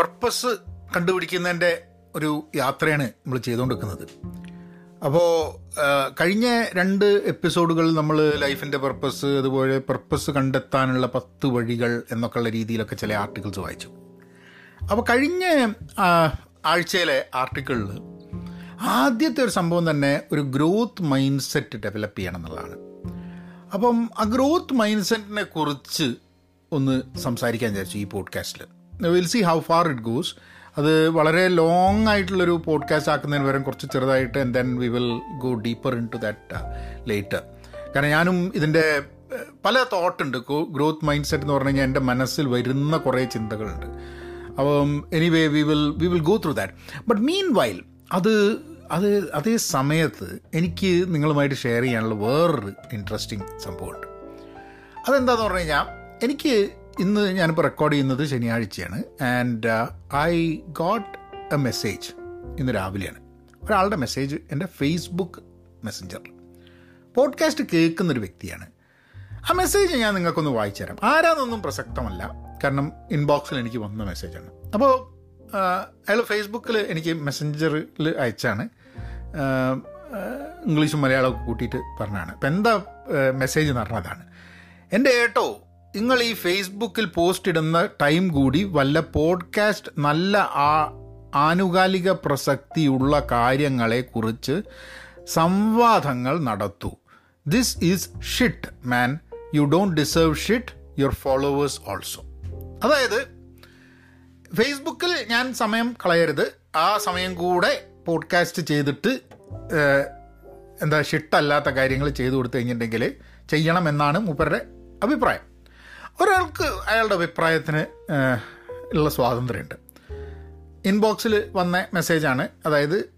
Purpose കണ്ടുപിടിക്കുന്നതിന്റെ ഒരു യാത്രയാണ് നമ്മൾ ചെയ്തുകൊണ്ടിരിക്കുന്നത്. അപ്പോൾ കഴിഞ്ഞ രണ്ട് എപ്പിസോഡുകൾ നമ്മൾ ലൈഫിന്റെ പർപ്പസ് അതുപോലെ പർപ്പസ് കണ്ടെത്താനുള്ള പത്ത് വഴികൾ എന്നൊക്കെയുള്ള രീതിയിലൊക്കെ ചില ആർട്ടിക്കിൾസ് വായിച്ചു. അപ്പോൾ കഴിഞ്ഞ ആഴ്ചയിലെ ആർട്ടിക്കിളിൽ ആദ്യത്തെ ഒരു സംഭവം തന്നെ ഒരു ഗ്രോത്ത് മൈൻഡ് സെറ്റ് ഡെവലപ്പ് ചെയ്യണം എന്നുള്ളതാണ്. അപ്പം ആ ഗ്രോത്ത് മൈൻഡ് സെറ്റിനെ കുറിച്ച് ഒന്ന് സംസാരിക്കാൻ വിചാരിച്ചു ഈ പോഡ്കാസ്റ്റിൽ will see how far it goes അത് വളരെ ലോങ് ആയിട്ടുള്ളൊരു പോഡ്കാസ്റ്റ് ആക്കുന്നതിന് പകരം കുറച്ച് ചെറുതായിട്ട് and then we will go deeper into that later കാരണം ഞാനും ഇതിന്റെ പല തോട്ടുണ്ട് ഗ്രോത്ത് മൈൻഡ് സെറ്റ് എന്ന് പറഞ്ഞു കഴിഞ്ഞാൽ എന്റെ മനസ്സിൽ വരുന്ന കുറേ ചിന്തകളുണ്ട്. അപ്പം anyway we will we will go through that but meanwhile അത് അത് അതേ സമയത്ത് എനിക്ക് നിങ്ങളുമായിട്ട് ഷെയർ ചെയ്യാനുള്ള വേറൊരു ഇൻട്രസ്റ്റിംഗ് സംഭവമുണ്ട്. അതെന്താന്ന് പറഞ്ഞു കഴിഞ്ഞാൽ എനിക്ക് ഇന്ന് ഞാനിപ്പോൾ റെക്കോർഡ് ചെയ്യുന്നത് ശനിയാഴ്ചയാണ്. And I got a message ഇന്ന് രാവിലെയാണ്. ഒരാളുടെ മെസ്സേജ് എന്റെ ഫേസ്ബുക്ക് മെസ്സഞ്ചറിൽ പോഡ്കാസ്റ്റ് കേൾക്കുന്നൊരു വ്യക്തിയാണ്. ആ മെസ്സേജ് ഞാൻ നിങ്ങൾക്കൊന്ന് വായിച്ചു തരാം. ആരാന്നൊന്നും പ്രസക്തമല്ല. കാരണം ഇൻബോക്സിൽ എനിക്ക് വന്ന മെസ്സേജാണ് അപ്പോൾ അയാൾ ഫേസ്ബുക്കിൽ എനിക്ക് മെസ്സഞ്ചറിൽ അയച്ചാണ്. ഇംഗ്ലീഷും മലയാളമൊക്കെ കൂട്ടിയിട്ട് പറഞ്ഞാണ്. അപ്പം എന്താ മെസ്സേജ് എന്ന് പറഞ്ഞതാണ് എന്റെ ഏട്ടോ നിങ്ങൾ ഈ ഫേസ്ബുക്കിൽ പോസ്റ്റ് ഇടുന്ന ടൈം കൂടി വല്ല പോഡ്കാസ്റ്റ് നല്ല ആ ആനുകാലിക പ്രസക്തിയുള്ള കാര്യങ്ങളെക്കുറിച്ച് സംവാദങ്ങൾ നടത്തൂ. This is shit man you don't deserve shit your followers also അതായത് ഫേസ്ബുക്കിൽ ഞാൻ സമയം കളയരുത്. ആ സമയം കൂടെ പോഡ്കാസ്റ്റ് ചെയ്തിട്ട് എന്താ ഷിട്ടല്ലാത്ത കാര്യങ്ങൾ ചെയ്തു കൊടുത്തു കഴിഞ്ഞിട്ടുണ്ടെങ്കിൽ ചെയ്യണമെന്നാണ് മൂപ്പരുടെ അഭിപ്രായം. ഒരാൾക്ക് അയാളുടെ അഭിപ്രായത്തിന് ഉള്ള സ്വാതന്ത്ര്യമുണ്ട്. ഇൻബോക്സിൽ വന്ന മെസ്സേജാണ് അതായത്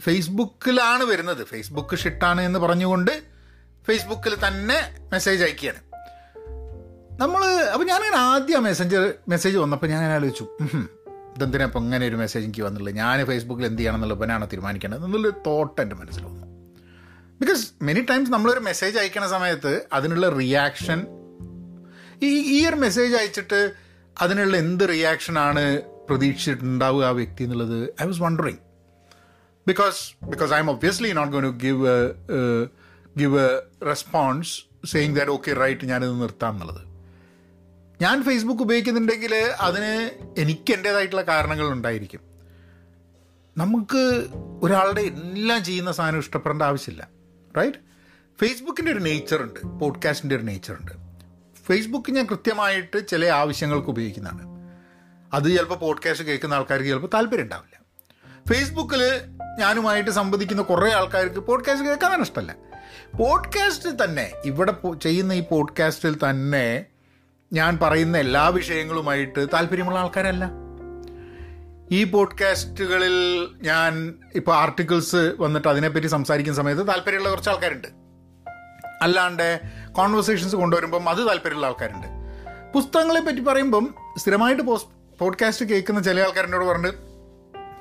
ഫേസ്ബുക്കിലാണ് വരുന്നത്. ഫേസ്ബുക്ക് ഷിട്ടാണ് എന്ന് പറഞ്ഞുകൊണ്ട് ഫേസ്ബുക്കിൽ തന്നെ മെസ്സേജ് അയക്കുകയാണ്. നമ്മൾ അപ്പോൾ ഞാനിങ്ങനെ ആദ്യം മെസ്സഞ്ചർ മെസ്സേജ് വന്നപ്പോൾ ഞാൻ അങ്ങനെ ആലോചിച്ചു. ഇതെന്തിനാ ഇപ്പം ഇങ്ങനെ ഒരു മെസ്സേജ് എനിക്ക് വന്നുള്ളൂ ഞാൻ ഫേസ്ബുക്കിൽ എന്ത് ചെയ്യണം എന്നുള്ള ഇവനാണ് തീരുമാനിക്കേണ്ടത് എന്നുള്ളൊരു തോട്ട് എന്റെ മനസ്സിൽ വന്നു. ബിക്കോസ് മെനി ടൈംസ് നമ്മളൊരു മെസ്സേജ് അയക്കുന്ന സമയത്ത് അതിനുള്ള റിയാക്ഷൻ ഈ ഈ ഒരു മെസ്സേജ് അയച്ചിട്ട് അതിനുള്ള എന്ത് റിയാക്ഷനാണ് പ്രതീക്ഷിച്ചിട്ടുണ്ടാവുക ആ വ്യക്തി എന്നുള്ളത് I was wondering because because I'm obviously not going to give give a response saying that okay right ഞാനിത് നിർത്താം എന്നുള്ളത്. ഞാൻ ഫേസ്ബുക്ക് ഉപയോഗിക്കുന്നുണ്ടെങ്കിൽ അതിന് എനിക്ക് എന്റേതായിട്ടുള്ള കാരണങ്ങൾ ഉണ്ടായിരിക്കും. നമുക്ക് ഒരാളുടെ എല്ലാം ചെയ്യുന്ന സാധനം ഇഷ്ടപ്പെടേണ്ട ആവശ്യമില്ല. റൈറ്റ് ഫേസ്ബുക്കിന്റെ ഒരു നേച്ചറുണ്ട് പോഡ്കാസ്റ്റിന്റെ ഒരു നേച്ചറുണ്ട് ഫേസ്ബുക്ക് ഞാൻ കൃത്യമായിട്ട് ചില ആവശ്യങ്ങൾക്ക് ഉപയോഗിക്കുന്നതാണ്. അത് ചിലപ്പോൾ പോഡ്കാസ്റ്റ് കേൾക്കുന്ന ആൾക്കാർക്ക് ചിലപ്പോൾ താല്പര്യം ഉണ്ടാവില്ല. ഫേസ്ബുക്കിൽ ഞാനുമായിട്ട് സംവദിക്കുന്ന കുറേ ആൾക്കാർക്ക് പോഡ്കാസ്റ്റ് കേൾക്കാനാണ് ഇഷ്ടമല്ല. പോഡ്കാസ്റ്റിൽ തന്നെ ഇവിടെ ചെയ്യുന്ന ഈ പോഡ്കാസ്റ്റിൽ തന്നെ ഞാൻ പറയുന്ന എല്ലാ വിഷയങ്ങളുമായിട്ട് താല്പര്യമുള്ള ആൾക്കാരല്ല. ഈ പോഡ്കാസ്റ്റുകളിൽ ഞാൻ ഇപ്പോൾ ആർട്ടിക്കിൾസ് വന്നിട്ട് അതിനെപ്പറ്റി സംസാരിക്കുന്ന സമയത്ത് താല്പര്യമുള്ള കുറച്ച് ആൾക്കാരുണ്ട്. അല്ലാണ്ട് കോൺവെർസേഷൻസ് കൊണ്ടുവരുമ്പം അത് താല്പര്യമുള്ള ആൾക്കാരുണ്ട്. പുസ്തകങ്ങളെ പറ്റി പറയുമ്പം സ്ഥിരമായിട്ട് പോഡ്കാസ്റ്റ് കേൾക്കുന്ന ചില ആൾക്കാരോട് പറഞ്ഞിട്ട്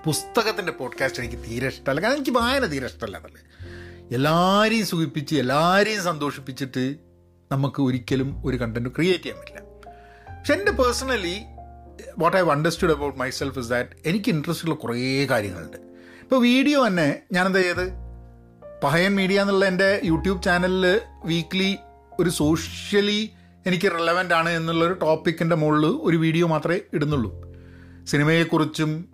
പുസ്തകത്തിന്റെ പോഡ്കാസ്റ്റ് എനിക്ക് തീരെ ഇഷ്ടമല്ല. കാരണം എനിക്ക് വായന തീരെ ഇഷ്ടമല്ല എന്നല്ലേ എല്ലാവരെയും സുഖിപ്പിച്ച് എല്ലാവരെയും സന്തോഷിപ്പിച്ചിട്ട് നമുക്ക് ഒരിക്കലും ഒരു കണ്ടന്റ് ക്രിയേറ്റ് ചെയ്യാൻ പറ്റില്ല. പക്ഷെ എന്റെ personally what I understood about myself is that എനിക്ക് ഇൻട്രസ്റ്റ് ഉള്ള കുറേ കാര്യങ്ങളുണ്ട്. ഇപ്പോൾ വീഡിയോ തന്നെ ഞാനെന്താ ചെയ്ത്? പഹയൻ മീഡിയ എന്നുള്ള എന്റെ യൂട്യൂബ് ചാനലിൽ വീക്ക്ലി ഒരു സോഷ്യലി എനിക്ക് റിലവന്റ് ആണ് എന്നുള്ളൊരു ടോപ്പിക്കിന്റെ മുകളിൽ ഒരു വീഡിയോ മാത്രമേ ഇടുന്നുള്ളൂ. സിനിമയെക്കുറിച്ചും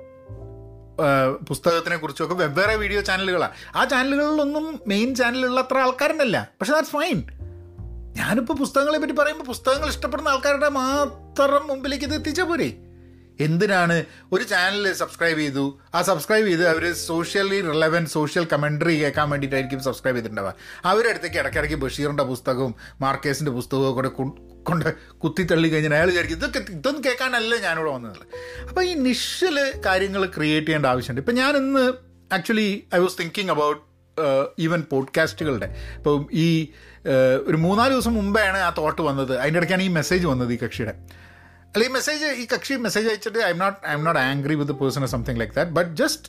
പുസ്തകത്തിനെ ഒക്കെ വെവ്വേറെ വീഡിയോ ചാനലുകളാണ് ആ ചാനലുകളിലൊന്നും മെയിൻ ചാനലുള്ള അത്ര ആൾക്കാരുണ്ടല്ല പക്ഷെ ദാറ്റ്സ് ഫൈൻ ഞാനിപ്പോൾ പുസ്തകങ്ങളെ പറ്റി പറയുമ്പോൾ പുസ്തകങ്ങൾ ഇഷ്ടപ്പെടുന്ന ആൾക്കാരുടെ മാത്രം മുമ്പിലേക്ക് ഇത് എത്തിച്ചാൽ എന്തിനാണ് ഒരു ചാനൽ സബ്സ്ക്രൈബ് ചെയ്തു? ആ സബ്സ്ക്രൈബ് ചെയ്ത് അവർ സോഷ്യലി റിലവന്റ് സോഷ്യൽ കമൻട്രി കേൾക്കാൻ വേണ്ടിയിട്ടായിരിക്കും സബ്സ്ക്രൈബ് ചെയ്തിട്ടുണ്ടാവുക. അവരുടെ അടുത്തേക്ക് ഇടയ്ക്കിടയ്ക്ക് ബഷീറിന്റെ പുസ്തകവും മാർക്കേസിന്റെ പുസ്തകവും കൂടെ കൊണ്ട് കുത്തിത്തള്ളി കഴിഞ്ഞാൽ അയാൾ വിചാരിക്കും ഇതൊക്കെ ഇതൊന്നും കേൾക്കാനല്ല ഞാനിവിടെ വന്നത് അപ്പോൾ ഈ നിഷൽ കാര്യങ്ങൾ ക്രിയേറ്റ് ചെയ്യേണ്ട ആവശ്യമുണ്ട്. ഇപ്പം ഞാൻ ഇന്ന് actually I was thinking about even പോഡ്കാസ്റ്റുകളുടെ ഇപ്പം ഈ ഒരു മൂന്നാൽ ദിവസം മുമ്പാണ് ആ തോട്ട് വന്നത്. അതിന്റെ ഇടയ്ക്കാണ് ഈ മെസ്സേജ് വന്നത് ഈ കക്ഷിയുടെ. അല്ല ഈ മെസ്സേജ് ഈ കക്ഷി മെസ്സേജ് അയച്ചിട്ട് I'm not I'm not angry with person or something like that but just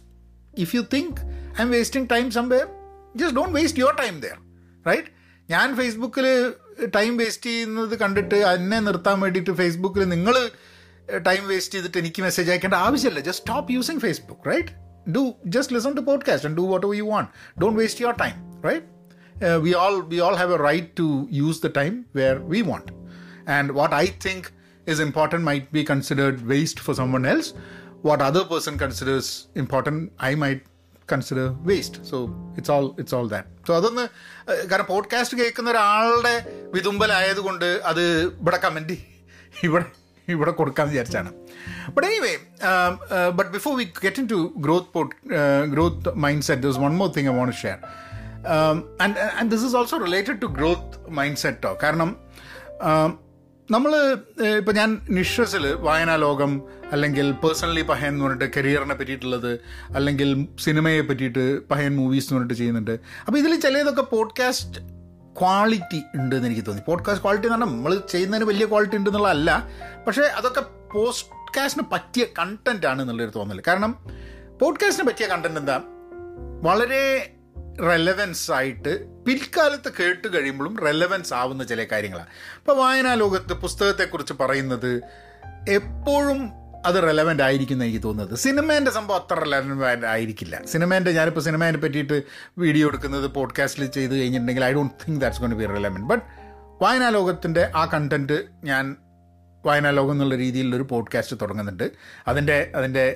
if you think I'm wasting time somewhere just don't waste your time there right ഞാൻ ഫേസ്ബുക്കിൽ ടൈം വേസ്റ്റ് ചെയ്യുന്നത് കണ്ടിട്ട് എന്നെ നിർത്താൻ വേണ്ടിയിട്ട് ഫേസ്ബുക്കിൽ നിങ്ങൾ ടൈം വേസ്റ്റ് ചെയ്തിട്ട് എനിക്ക് മെസ്സേജ് അയക്കേണ്ട ആവശ്യമില്ല. Just stop using Facebook right do just listen to podcast and do what you want don't waste your time right we all we all have a right to use the time where we want and what I think is important might be considered waste for someone else. What other person considers important i might consider waste so it's all it's all that so അതൊന്ന് കാരണം podcast കേൾക്കുന്ന ഒരാളുടെ വിതുമ്പലായതുകൊണ്ട് അത് ഇവിടെ comment ഇവിടെ ഇവിടെ കൊടുക്കാമെന്ന് വിചാരിച്ചാണ്. But anyway but before we get into growth pot growth mindset this one more thing I want share and and this is also related to growth mind സെറ്റോ കാരണം നമ്മൾ ഇപ്പം ഞാൻ നിഷസിൽ വായനാ ലോകം അല്ലെങ്കിൽ പേഴ്സണലി പഹയൻ എന്ന് പറഞ്ഞിട്ട് കരിയറിനെ പറ്റിയിട്ടുള്ളത് അല്ലെങ്കിൽ സിനിമയെ പറ്റിയിട്ട് പഹയൻ മൂവീസ് എന്ന് പറഞ്ഞിട്ട് ചെയ്യുന്നുണ്ട്. അപ്പോൾ ഇതിൽ ചിലതൊക്കെ പോഡ്കാസ്റ്റ് ക്വാളിറ്റി ഉണ്ട് എന്ന് എനിക്ക് തോന്നി. പോഡ്കാസ്റ്റ് ക്വാളിറ്റി എന്ന് പറഞ്ഞാൽ നമ്മൾ ചെയ്യുന്നതിന് വലിയ ക്വാളിറ്റി ഉണ്ടെന്നുള്ളതല്ല. പക്ഷേ അതൊക്കെ പോഡ്കാസ്റ്റിന് പറ്റിയ കണ്ടന്റ് ആണ് എന്നുള്ളൊരു തോന്നൽ കാരണം പോഡ്കാസ്റ്റിന് പറ്റിയ കണ്ടന്റ് എന്താ? വളരെ റെലവൻസ് ആയിട്ട് പിൽക്കാലത്ത് കേട്ട് കഴിയുമ്പോഴും റെലവൻസ് ആവുന്ന ചില കാര്യങ്ങളാണ്. ഇപ്പോൾ വായനാ ലോകത്ത് പുസ്തകത്തെക്കുറിച്ച് പറയുന്നത് എപ്പോഴും അത് റെലവന്റ് ആയിരിക്കും എന്ന് എനിക്ക് തോന്നുന്നത്. സിനിമേന്റെ സംഭവം അത്ര റെലവന്റ് ആയിരിക്കില്ല. സിനിമേന്റെ ഞാനിപ്പോൾ സിനിമേനെ പറ്റിയിട്ട് വീഡിയോ എടുക്കുന്നത് പോഡ്കാസ്റ്റിൽ ചെയ്ത് കഴിഞ്ഞിട്ടുണ്ടെങ്കിൽ I don't think that's gonna be relevant but വായനാ ലോകത്തിന്റെ ആ കണ്ടന്റ് ഞാൻ വായനാ ലോകം എന്നുള്ള രീതിയിലൊരു പോഡ്കാസ്റ്റ് തുടങ്ങുന്നുണ്ട്. അതിന്റെ അതിന്റെ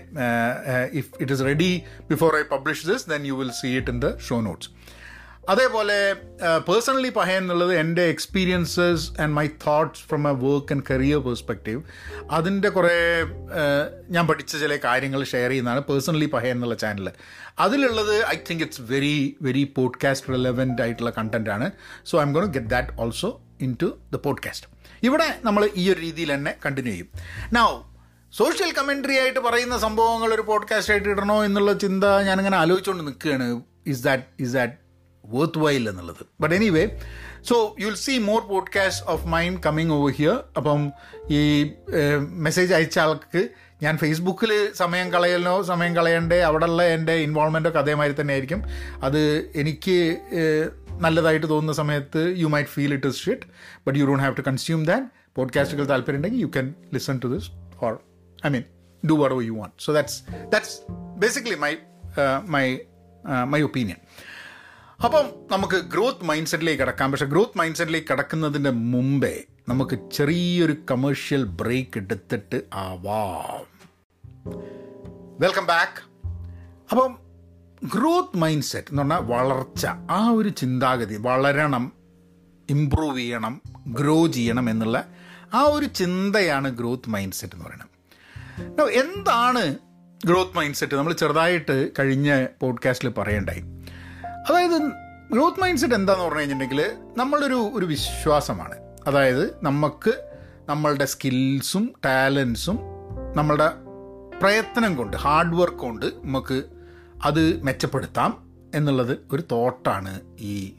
if it is ready before I publish this then you will see it in the show notes അതേപോലെ പേഴ്സണലി പഹയൻ എന്നുള്ളത് എന്റെ experiences and my thoughts from a work and career perspective അതിന്റെ കുറേ ഞാൻ പഠിച്ച ചില കാര്യങ്ങൾ ഷെയർ ചെയ്യുന്നതാണ് പേഴ്സണലി പഹയൻ എന്നുള്ള ചാനൽ അതിലുള്ളത് I think it's very very podcast relevant ആയിട്ടുള്ള കണ്ടന്റാണ് so I'm gonna get that also into the podcast ഇവിടെ നമ്മൾ ഈ ഒരു രീതിയിൽ തന്നെ കണ്ടിന്യൂ ചെയ്യും. നൗ സോഷ്യൽ കമൻട്രി ആയിട്ട് പറയുന്ന സംഭവങ്ങൾ ഒരു പോഡ്കാസ്റ്റ് ആയിട്ട് ഇടണോ എന്നുള്ള ചിന്ത ഞാനിങ്ങനെ ആലോചിച്ചുകൊണ്ട് നിൽക്കുകയാണ്. Is that is that worthwhile എന്നുള്ളത്? But anyway so you you'll see more podcast of mind coming over here അപ്പം ഈ മെസ്സേജ് അയച്ച ആൾക്ക് ഞാൻ ഫേസ്ബുക്കിൽ സമയം കളയലിനോ സമയം കളയണ്ടേ അവിടെയുള്ള എന്റെ ഇൻവോൾവ്മെന്റൊക്കെ അതേമാതിരി തന്നെ ആയിരിക്കും. അത് എനിക്ക് നല്ലതായിട്ട് തോന്നുന്ന സമയത്ത് you might feel it is shit but you don't have to consume that പോഡ്കാസ്റ്റുകൾ താല്പര്യം ഉണ്ടെങ്കിൽ you can listen to this or I mean do what oh you want so that's that's basically my my my opinion അപ്പം നമുക്ക് growth mind സെറ്റിലേക്ക് കിടക്കാം. പക്ഷേ growth mind സെറ്റിലേക്ക് കിടക്കുന്നതിന്റെ മുമ്പേ നമുക്ക് ചെറിയൊരു കമേഴ്ഷ്യൽ ബ്രേക്ക് എടുത്തിട്ട് ആവാം. വെൽക്കം ബാക്ക് അപ്പം ഗ്രോത്ത് മൈൻഡ് സെറ്റ് എന്ന് പറഞ്ഞാൽ വളർച്ച. ആ ഒരു ചിന്താഗതി വളരണം ഇമ്പ്രൂവ് ചെയ്യണം ഗ്രോ ചെയ്യണം എന്നുള്ള ആ ഒരു ചിന്തയാണ് ഗ്രോത്ത് മൈൻഡ് സെറ്റ് എന്ന് പറയുന്നത്. എന്താണ് ഗ്രോത്ത് മൈൻഡ് സെറ്റ് നമ്മൾ ചെറുതായിട്ട് കഴിഞ്ഞ പോഡ്കാസ്റ്റിൽ പറയണ്ടായി. അതായത് ഗ്രോത്ത് മൈൻഡ് സെറ്റ് എന്താന്ന് പറഞ്ഞു കഴിഞ്ഞിട്ടുണ്ടെങ്കിൽ നമ്മളൊരു ഒരു വിശ്വാസമാണ്. അതായത് നമുക്ക് നമ്മളുടെ സ്കിൽസും ടാലൻസും നമ്മളുടെ പ്രയത്നം കൊണ്ട് ഹാർഡ് വർക്ക് കൊണ്ട് നമുക്ക് അത് മെച്ചപ്പെടുത്താം എന്നുള്ളത് ഒരു തോട്ടാണ് ഈ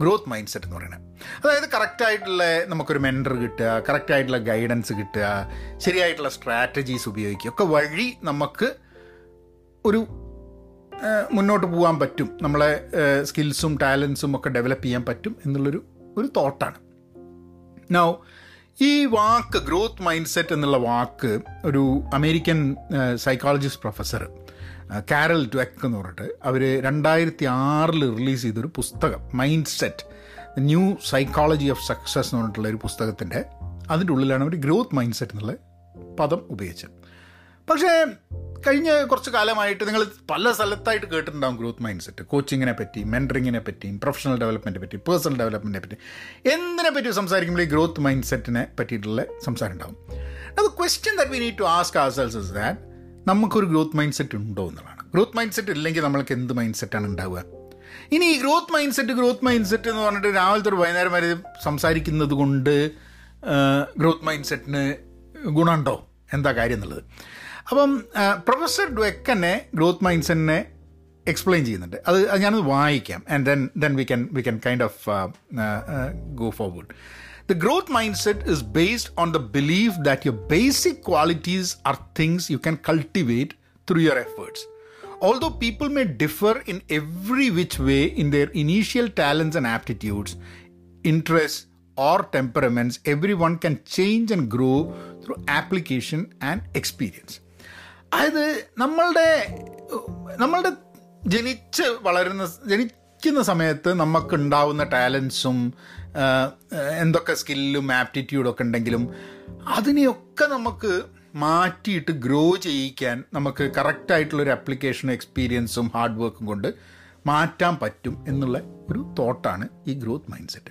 ഗ്രോത്ത് മൈൻഡ് സെറ്റ് എന്ന് പറയുന്നത്. അതായത് കറക്റ്റായിട്ടുള്ള നമുക്കൊരു മെന്റർ കിട്ടുക കറക്റ്റായിട്ടുള്ള ഗൈഡൻസ് കിട്ടുക ശരിയായിട്ടുള്ള സ്ട്രാറ്റജീസ് ഉപയോഗിക്കുക ഒക്കെ വഴി നമുക്ക് ഒരു മുന്നോട്ട് പോകാൻ പറ്റും. നമ്മളെ സ്കിൽസും ടാലൻസും ഒക്കെ ഡെവലപ്പ് ചെയ്യാൻ പറ്റും എന്നുള്ളൊരു ഒരു തോട്ടാണ്. നൗ ഈ വാക്ക് ഗ്രോത്ത് മൈൻഡ് സെറ്റ് എന്നുള്ള വാക്ക് ഒരു American psychologist professor Carol Dweck എന്ന് പറഞ്ഞിട്ട് അവർ രണ്ടായിരത്തി ആറിൽ റിലീസ് ചെയ്തൊരു പുസ്തകം mindset new psychology of success എന്ന് പറഞ്ഞിട്ടുള്ള ഒരു പുസ്തകത്തിന്റെ അതിന്റെ ഉള്ളിലാണ് അവർ ഗ്രോത്ത് മൈൻഡ് സെറ്റ് എന്നുള്ള പദം ഉപയോഗിച്ചത്. പക്ഷേ കഴിഞ്ഞ കുറച്ച് കാലമായിട്ട് നിങ്ങൾ പല സ്ഥലത്തായിട്ട് കേട്ടിട്ടുണ്ടാകും ഗ്രോത്ത് മൈൻഡ് സെറ്റ് കോച്ചിങ്ങിനെ പറ്റി മെന്ററിങ്ങിനെ പറ്റിയും പ്രൊഫഷണൽ ഡെവലപ്മെന്റിനെ പറ്റി പേഴ്സണൽ ഡെവലപ്മെന്റിനെ പറ്റി. എന്തിനെ പറ്റി സംസാരിക്കുമ്പോൾ ഈ ഗ്രോത്ത് മൈൻഡ് സെറ്റിനെ പറ്റിയിട്ടുള്ള സംസാരം ഉണ്ടാകും അത് question that we need to ask ourselves is that നമുക്കൊരു ഗ്രോത്ത് മൈൻഡ് സെറ്റ് ഉണ്ടോ എന്നുള്ളതാണ്. ഗ്രോത്ത് മൈൻഡ് സെറ്റ് ഇല്ലെങ്കിൽ നമ്മൾക്ക് എന്ത് മൈൻഡ് സെറ്റാണ് ഉണ്ടാവുക? ഇനി ഈ growth mind set growth mind set എന്ന് പറഞ്ഞിട്ട് രാവിലത്തെ ഒരു വൈകുന്നേരം വരെ സംസാരിക്കുന്നത് കൊണ്ട് ഗ്രോത്ത് മൈൻഡ് സെറ്റിന് ഗുണമുണ്ടോ? എന്താ കാര്യം എന്നുള്ളത്. അപ്പം പ്രൊഫസർ ഡ്വെക്കനെ ഗ്രോത്ത് മൈൻഡ് സെറ്റിനെ എക്സ്പ്ലെയിൻ ചെയ്യുന്നുണ്ട്. അത് ഞാനത് വായിക്കാം and then then we can we can kind of go forward the growth mindset is based on the believe that your basic qualities are things you can cultivate through your efforts Although people may differ in every which way in their initial talents and aptitudes, interests, or temperaments everyone can change and grow through application and experience അതായത് നമ്മളുടെ നമ്മളുടെ ജനിച്ച് വളരുന്ന ജനിക്കുന്ന സമയത്ത് നമുക്കുണ്ടാവുന്ന ടാലൻസും എന്തൊക്കെ സ്കില്ലും ആപ്റ്റിറ്റ്യൂഡും ഒക്കെ ഉണ്ടെങ്കിലും അതിനെയൊക്കെ നമുക്ക് മാറ്റിയിട്ട് ഗ്രോ ചെയ്യിക്കാൻ നമുക്ക് കറക്റ്റായിട്ടുള്ളൊരു അപ്ലിക്കേഷനും എക്സ്പീരിയൻസും ഹാർഡ് വർക്കും കൊണ്ട് മാറ്റാൻ പറ്റും എന്നുള്ള ഒരു തോട്ടാണ് ഈ ഗ്രോത്ത് മൈൻഡ് സെറ്റ്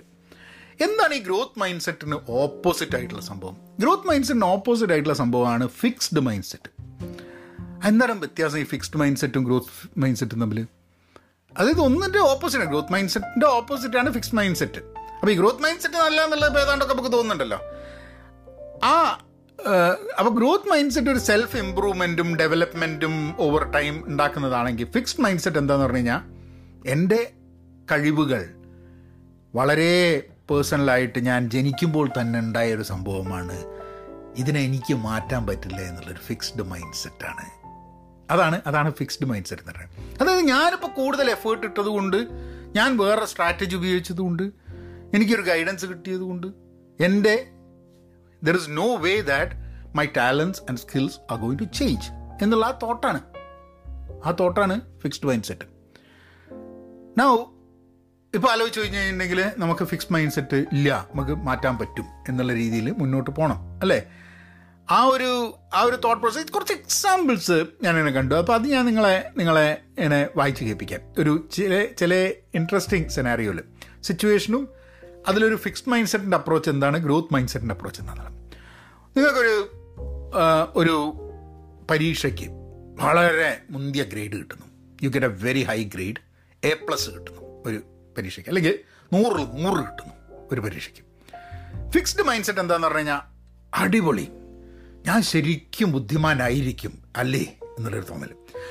എന്താണ് ഈ ഗ്രോത്ത് മൈൻഡ് സെറ്റിന് ഓപ്പോസിറ്റ് ആയിട്ടുള്ള സംഭവം? ഗ്രോത്ത് മൈൻഡ് സെറ്റിന് ഓപ്പോസിറ്റ് ആയിട്ടുള്ള സംഭവമാണ് ഫിക്സ്ഡ് മൈൻഡ് സെറ്റ് എന്താണ് വ്യത്യാസം ഈ ഫിക്സ്ഡ് മൈൻഡ് സെറ്റും ഗ്രോത്ത് മൈൻഡ് സെറ്റും തമ്മിൽ അതായത് ഒന്നിന്റെ ഓപ്പോസിറ്റ് ആണ് ഗ്രോത്ത് മൈൻഡ് സെറ്റിന്റെ ഓപ്പോസിറ്റ് ആണ് ഫിക്സ്ഡ് മൈൻഡ് സെറ്റ് അപ്പോൾ ഈ ഗ്രോത്ത് മൈൻഡ് സെറ്റ് നല്ല എന്നുള്ളത് ഇപ്പോൾ ഏതാണ്ടൊക്കെ നമുക്ക് തോന്നുന്നുണ്ടല്ലോ. ആ അപ്പോൾ ഗ്രോത്ത് മൈൻഡ് സെറ്റ് ഒരു സെൽഫ് ഇമ്പ്രൂവ്മെന്റും ഡെവലപ്മെന്റും ഓവർ ടൈം ഉണ്ടാക്കുന്നതാണെങ്കിൽ ഫിക്സ്ഡ് മൈൻഡ് സെറ്റ് എന്താണെന്ന് പറഞ്ഞു കഴിഞ്ഞാൽ എന്റെ കഴിവുകൾ വളരെ പേഴ്സണലായിട്ട് ഞാൻ ജനിക്കുമ്പോൾ തന്നെ ഉണ്ടായ ഒരു സംഭവമാണ്. ഇതിനെ എനിക്ക് മാറ്റാൻ പറ്റില്ല എന്നുള്ളൊരു ഫിക്സ്ഡ് മൈൻഡ് സെറ്റാണ്. അതാണ് അതാണ് ഫിക്സ്ഡ് മൈൻഡ് സെറ്റ് എന്ന് പറയുന്നത്. അതായത് ഞാനിപ്പോൾ കൂടുതൽ എഫേർട്ട് ഇട്ടതുകൊണ്ട് ഞാൻ വേറെ സ്ട്രാറ്റജി ഉപയോഗിച്ചതുകൊണ്ട് എനിക്കൊരു ഗൈഡൻസ് കിട്ടിയത് കൊണ്ട്. എന്റെ there is no way that my talents and skills are going to change എന്നുള്ള ആ തോട്ടാണ് ആ തോട്ടാണ് ഫിക്സ്ഡ് മൈൻഡ് സെറ്റ് നൗ ഇപ്പോൾ ആലോചിച്ച് കഴിഞ്ഞിട്ടുണ്ടെങ്കിൽ നമുക്ക് ഫിക്സ്ഡ് മൈൻഡ് സെറ്റ് ഇല്ല നമുക്ക് മാറ്റാൻ പറ്റും എന്നുള്ള രീതിയിൽ മുന്നോട്ട് പോകണം അല്ലേ? ആ ഒരു ആ ഒരു തോട്ട് പ്രോസസ് കുറച്ച് എക്സാമ്പിൾസ് ഞാൻ എന്നെ കണ്ടു. അപ്പോൾ അത് ഞാൻ നിങ്ങളെ നിങ്ങളെ എന്നെ വായിച്ച് കേൾപ്പിക്കാം. ഒരു ചില ചില ഇൻട്രസ്റ്റിംഗ് സെനാരിയോയിൽ സിറ്റുവേഷനും അതിലൊരു ഫിക്സ്ഡ് മൈൻഡ് സെറ്റിന്റെ അപ്രോച്ച് എന്താണ്? ഗ്രോത്ത് മൈൻഡ് സെറ്റിന്റെ അപ്രോച്ച് എന്താണ് നിങ്ങൾക്കൊരു ഒരു പരീക്ഷയ്ക്ക് വളരെ മുന്തിയ ഗ്രേഡ് കിട്ടുന്നു. You get a very high grade A plus കിട്ടുന്നു ഒരു പരീക്ഷയ്ക്ക്. അല്ലെങ്കിൽ നൂറിൽ നൂറ് കിട്ടുന്നു ഒരു പരീക്ഷയ്ക്ക്. ഫിക്സ്ഡ് മൈൻഡ് സെറ്റ് എന്താണെന്ന് പറഞ്ഞു കഴിഞ്ഞാൽ അടിപൊളി. ഞാൻ ശരിക്കും ബുദ്ധിമാനായിരിക്കും അല്ലേ? എന്നുള്ളൊരു തോന്നൽ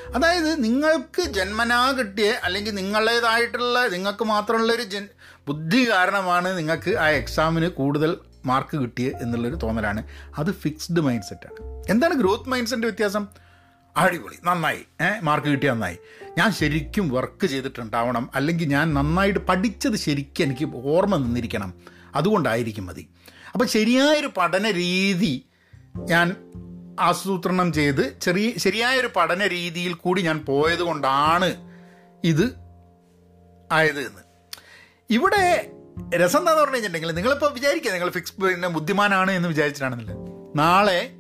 അതായത് നിങ്ങൾക്ക് ജന്മനാ കിട്ടിയ അല്ലെങ്കിൽ നിങ്ങളുടേതായിട്ടുള്ള നിങ്ങൾക്ക് മാത്രമുള്ളൊരു ജൻ ബുദ്ധി കാരണമാണ് നിങ്ങൾക്ക് ആ എക്സാമിന് കൂടുതൽ മാർക്ക് കിട്ടിയത് എന്നുള്ളൊരു തോന്നലാണ്. അത് ഫിക്സ്ഡ് മൈൻഡ് സെറ്റാണ് എന്താണ് ഗ്രോത്ത് മൈൻഡ് സെറ്റിന്റെ വ്യത്യാസം? അടിപൊളി. നന്നായി. മാർക്ക് കിട്ടിയ നന്നായി. ഞാൻ ശരിക്കും വർക്ക് ചെയ്തിട്ടുണ്ടാവണം. അല്ലെങ്കിൽ ഞാൻ നന്നായിട്ട് പഠിച്ചത് ശരിക്കും എനിക്ക് ഓർമ്മ നിന്നിരിക്കണം. അതുകൊണ്ടായിരിക്കും മതി. അപ്പം ശരിയായൊരു പഠന രീതി ഞാൻ ആസൂത്രണം ചെയ്ത് ചെറിയ ശരിയായൊരു പഠന രീതിയിൽ കൂടി ഞാൻ പോയത് കൊണ്ടാണ് ഇത് ആയത് എന്ന്. ഇവിടെ രസം എന്താന്ന് പറഞ്ഞു കഴിഞ്ഞിട്ടുണ്ടെങ്കിൽ നിങ്ങളിപ്പോൾ വിചാരിക്കുക നിങ്ങൾ ഫിക്സ് പിന്നെ ബുദ്ധിമാനാണ് എന്ന് വിചാരിച്ചിട്ടാണെന്നില്ല. നാളെ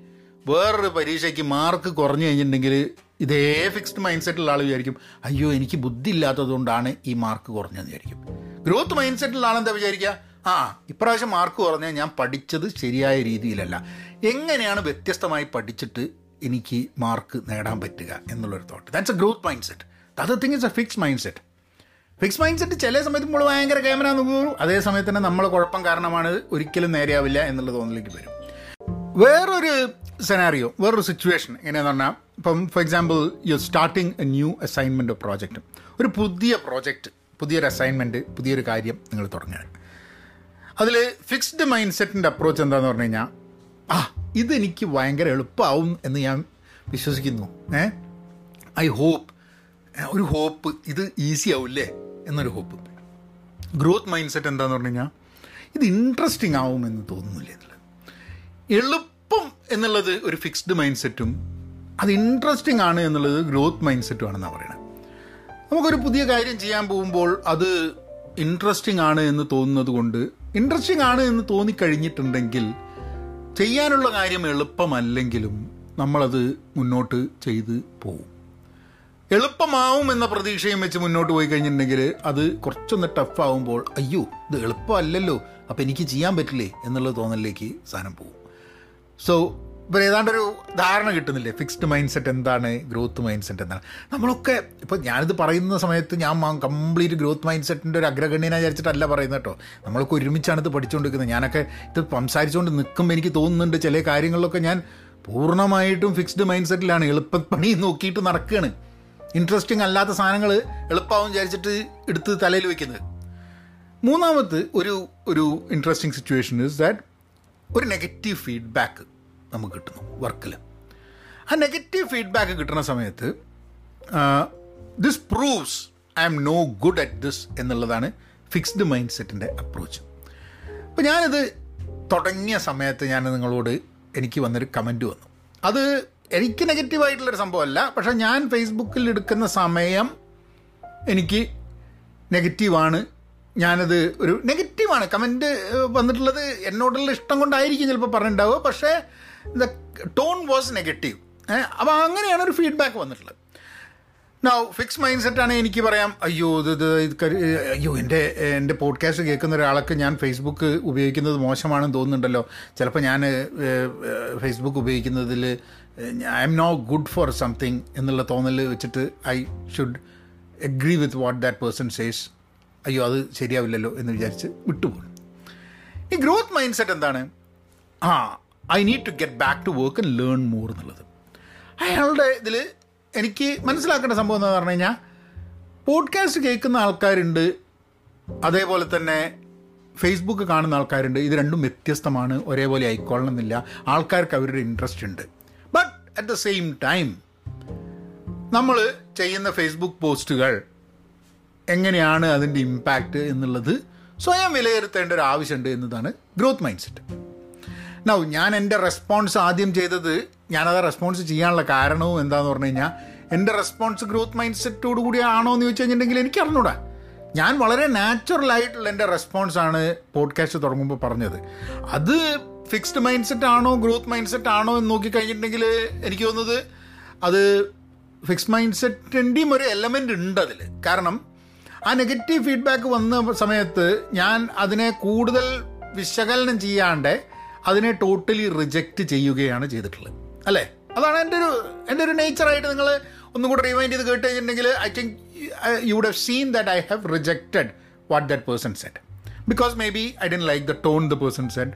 വേറൊരു പരീക്ഷയ്ക്ക് മാർക്ക് കുറഞ്ഞു കഴിഞ്ഞിട്ടുണ്ടെങ്കിൽ ഇതേ ഫിക്സ്ഡ് മൈൻഡ് സെറ്റുള്ള ആൾ വിചാരിക്കും അയ്യോ എനിക്ക് ബുദ്ധി ഇല്ലാത്തതുകൊണ്ടാണ് ഈ മാർക്ക് കുറഞ്ഞതെന്ന് വിചാരിക്കും. ഗ്രോത്ത് മൈൻഡ് സെറ്റുള്ള ആളെന്താ വിചാരിക്കുക? ആ ഇപ്രാവശ്യം മാർക്ക് കുറഞ്ഞാൽ ഞാൻ പഠിച്ചത് ശരിയായ രീതിയിലല്ല. എങ്ങനെയാണ് വ്യത്യസ്തമായി പഠിച്ചിട്ട് എനിക്ക് മാർക്ക് നേടാൻ പറ്റുക എന്നുള്ളൊരു thought that's a growth mindset അത് thing is a fix mindset fix mindset ചില സമയത്ത് നമ്മൾ ഭയങ്കര ക്യാമറ നോക്കൂ അതേ സമയത്ത് തന്നെ നമ്മളെ കുഴപ്പം കാരണമാണ് ഒരിക്കലും നേരെയാവില്ല എന്നുള്ള തോന്നലേക്ക് വരും. വേറൊരു സെനാറിയോ വേറൊരു സിറ്റുവേഷൻ എങ്ങനെയാന്ന് പറഞ്ഞാൽ ഇപ്പം for example you starting a new assignment project ഒരു പുതിയ പ്രോജക്റ്റ് പുതിയൊരു അസൈൻമെന്റ് പുതിയൊരു കാര്യം നിങ്ങൾ തുടങ്ങുകയാണ് അതിൽ ഫിക്സ്ഡ് മൈൻഡ് സെറ്റിന്റെ അപ്രോച്ച് എന്താണെന്ന് പറഞ്ഞു കഴിഞ്ഞാൽ ആ ഇതെനിക്ക് ഭയങ്കര എളുപ്പമാവും എന്ന് ഞാൻ വിശ്വസിക്കുന്നു. ഏ? ഐ ഹോപ്പ് ഒരു ഹോപ്പ് ഇത് ഈസി ആവില്ലേ എന്നൊരു ഹോപ്പ് ഗ്രോത്ത് മൈൻഡ് സെറ്റ് എന്താണെന്ന് പറഞ്ഞു കഴിഞ്ഞാൽ ഇത് ഇൻട്രസ്റ്റിംഗ് ആവുമെന്ന് തോന്നുന്നില്ല എന്നുള്ളത്. എളുപ്പം എന്നുള്ളത് ഒരു ഫിക്സ്ഡ് മൈൻഡ് സെറ്റും അത് ഇൻട്രസ്റ്റിംഗ് ആണ് എന്നുള്ളത് ഗ്രോത്ത് മൈൻഡ് സെറ്റും ആണെന്നാണ് പറയുന്നത് നമുക്കൊരു പുതിയ കാര്യം ചെയ്യാൻ പോകുമ്പോൾ അത് ഇൻട്രസ്റ്റിംഗ് ആണ് എന്ന് തോന്നുന്നത് കൊണ്ട് ഇൻട്രസ്റ്റിംഗ് ആണ് എന്ന് തോന്നിക്കഴിഞ്ഞിട്ടുണ്ടെങ്കിൽ ചെയ്യാനുള്ള കാര്യം എളുപ്പമല്ലെങ്കിലും നമ്മളത് മുന്നോട്ട് ചെയ്ത് പോവും. എളുപ്പമാവും എന്ന പ്രതീക്ഷയും വെച്ച് മുന്നോട്ട് പോയി കഴിഞ്ഞിട്ടുണ്ടെങ്കിൽ അത് കുറച്ചൊന്ന് ടഫാവുമ്പോൾ അയ്യോ ഇത് എളുപ്പമല്ലല്ലോ അപ്പോൾ എനിക്ക് ചെയ്യാൻ പറ്റില്ലേ എന്നുള്ള തോന്നലിലേക്ക് സാധനം പോവും. സോ ഇപ്പോൾ ഏതാണ്ടൊരു ധാരണ കിട്ടുന്നില്ലേ? ഫിക്സ്ഡ് മൈൻഡ് സെറ്റ് എന്താണ്? ഗ്രോത്ത് മൈൻഡ് സെറ്റ് എന്താണ്? നമ്മളൊക്കെ ഇപ്പോൾ ഞാനിത് പറയുന്ന സമയത്ത് ഞാൻ കംപ്ലീറ്റ് ഗ്രോത്ത് മൈൻഡ് സെറ്റിന്റെ ഒരു അഗ്രഗണ്യനെ വിചാരിച്ചിട്ടല്ല പറയുന്നത് കേട്ടോ. നമ്മളൊക്കെ ഒരുമിച്ചാണ് ഇത് പഠിച്ചുകൊണ്ടിരിക്കുന്നത് ഞാനൊക്കെ ഇത് സംസാരിച്ചുകൊണ്ട് നിൽക്കുമ്പോൾ എനിക്ക് തോന്നുന്നുണ്ട് ചില കാര്യങ്ങളിലൊക്കെ ഞാൻ പൂർണമായിട്ടും ഫിക്സ്ഡ് മൈൻഡ് സെറ്റിലാണ് എളുപ്പപ്പണി നോക്കിയിട്ട് നടക്കുകയാണ് ഇൻട്രസ്റ്റിംഗ് അല്ലാത്ത സാധനങ്ങൾ എളുപ്പമാവും വിചാരിച്ചിട്ട് എടുത്ത് തലയിൽ വെക്കുന്നത്. മൂന്നാമത് ഒരു ഒരു ഇൻട്രസ്റ്റിംഗ് സിറ്റുവേഷൻ ഇസ് ദാറ്റ് ഒരു നെഗറ്റീവ് ഫീഡ്ബാക്ക് നമുക്ക് കിട്ടുന്നു വർക്കിൽ ആ നെഗറ്റീവ് ഫീഡ്ബാക്ക് കിട്ടുന്ന സമയത്ത് this proves I'm no good at this എന്നുള്ളതാണ് ഫിക്സ്ഡ് മൈൻഡ് സെറ്റിന്റെ അപ്രോച്ച് അപ്പോൾ ഞാനിത് തുടങ്ങിയ സമയത്ത് ഞാൻ നിങ്ങളോട് എനിക്ക് വന്നൊരു കമന്റ് വന്നു. അത് എനിക്ക് നെഗറ്റീവായിട്ടുള്ളൊരു സംഭവമല്ല പക്ഷേ ഞാൻ ഫേസ്ബുക്കിൽ എടുക്കുന്ന സമയം എനിക്ക് നെഗറ്റീവാണ് ഞാനത് ഒരു നെഗറ്റീവാണ് കമന്റ് വന്നിട്ടുള്ളത് എന്നോടുള്ള ഇഷ്ടം കൊണ്ടായിരിക്കും ചിലപ്പോൾ പറഞ്ഞിട്ടുണ്ടാവുക പക്ഷേ ദ ടോൺ വാസ് നെഗറ്റീവ് അപ്പോൾ അങ്ങനെയാണ് ഒരു ഫീഡ്ബാക്ക് വന്നിട്ടുള്ളത്. നൗ ഫിക്സ് മൈൻഡ് സെറ്റാണ് എനിക്ക് പറയാം. അയ്യോ ഇത് ഇത് അയ്യോ എന്റെ എന്റെ പോഡ്കാസ്റ്റ് കേൾക്കുന്ന ഒരാൾക്ക് ഞാൻ ഫേസ്ബുക്ക് ഉപയോഗിക്കുന്നത് മോശമാണെന്ന് തോന്നുന്നുണ്ടല്ലോ. ചിലപ്പോൾ ഞാൻ ഫേസ്ബുക്ക് ഉപയോഗിക്കുന്നതിൽ I'm no good for something എന്നുള്ള തോന്നൽ വെച്ചിട്ട് I should agree with what that person says അയ്യോ അത് ശരിയാവില്ലല്ലോ എന്ന് വിചാരിച്ച് വിട്ടുപോകും ഈ ഗ്രോത്ത് മൈൻഡ് സെറ്റ് എന്താണ്? ആ I need to get back to work and learn more എന്നുള്ളത്. അയാളുടെ ഇതിൽ എനിക്ക് മനസ്സിലാക്കേണ്ട സംഭവം എന്ന് പറഞ്ഞു കഴിഞ്ഞാൽ പോഡ്കാസ്റ്റ് കേൾക്കുന്ന ആൾക്കാരുണ്ട് അതേപോലെ തന്നെ ഫേസ്ബുക്ക് കാണുന്ന ആൾക്കാരുണ്ട് ഇത് രണ്ടും വ്യത്യസ്തമാണ് ഒരേപോലെ ആയിക്കൊള്ളണമെന്നില്ല ആൾക്കാർക്ക് അവരുടെ ഇൻട്രസ്റ്റ് ഉണ്ട്. But at the same time നമ്മൾ ചെയ്യുന്ന ഫേസ്ബുക്ക് പോസ്റ്റുകൾ എങ്ങനെയാണ് അതിന്റെ ഇമ്പാക്റ്റ് എന്നുള്ളത് സ്വയം വിലയിരുത്തേണ്ട ഒരു ആവശ്യമുണ്ട് എന്നതാണ് ഗ്രോത്ത് മൈൻഡ് സെറ്റ് നൗ ഞാൻ എന്റെ റെസ്പോൺസ് ആദ്യം ചെയ്തത് ഞാനത് റെസ്പോൺസ് ചെയ്യാനുള്ള കാരണവും എന്താന്ന് പറഞ്ഞു കഴിഞ്ഞാൽ എന്റെ റെസ്പോൺസ് ഗ്രോത്ത് മൈൻഡ് സെറ്റോട് കൂടിയാണോ എന്ന് ചോദിച്ചു കഴിഞ്ഞിട്ടുണ്ടെങ്കിൽ എനിക്ക് അറിഞ്ഞൂടാ ഞാൻ വളരെ നാച്ചുറലായിട്ടുള്ള എന്റെ റെസ്പോൺസാണ് പോഡ്കാസ്റ്റ് തുടങ്ങുമ്പോൾ പറഞ്ഞത്. അത് ഫിക്സ്ഡ് മൈൻഡ് സെറ്റ് ആണോ ഗ്രോത്ത് മൈൻഡ് സെറ്റ് ആണോ എന്ന് നോക്കി നോക്കിക്കഴിഞ്ഞിട്ടുണ്ടെങ്കിൽ എനിക്ക് തോന്നുന്നത് അത് ഫിക്സ് മൈൻഡ് സെറ്റിന്റെയും ഒരു എലമെന്റ് ഉണ്ട് അതിൽ. കാരണം ആ നെഗറ്റീവ് ഫീഡ്ബാക്ക് വന്ന സമയത്ത് ഞാൻ അതിനെ കൂടുതൽ വിശകലനം ചെയ്യാണ്ട് അതിനെ ടോട്ടലി റിജക്റ്റ് ചെയ്യുകയാണ് ചെയ്തിട്ടുള്ളത്. അല്ലേ? അതാണ് എന്റെ ഒരു എന്റെ ഒരു നേച്ചറായിട്ട് നിങ്ങൾ ഒന്നും കൂടെ റിവൈൻഡ് ചെയ്ത് കേട്ട് കഴിഞ്ഞിട്ടുണ്ടെങ്കിൽ I think you would have seen that I have rejected what that person said because maybe I don't like the tone the person said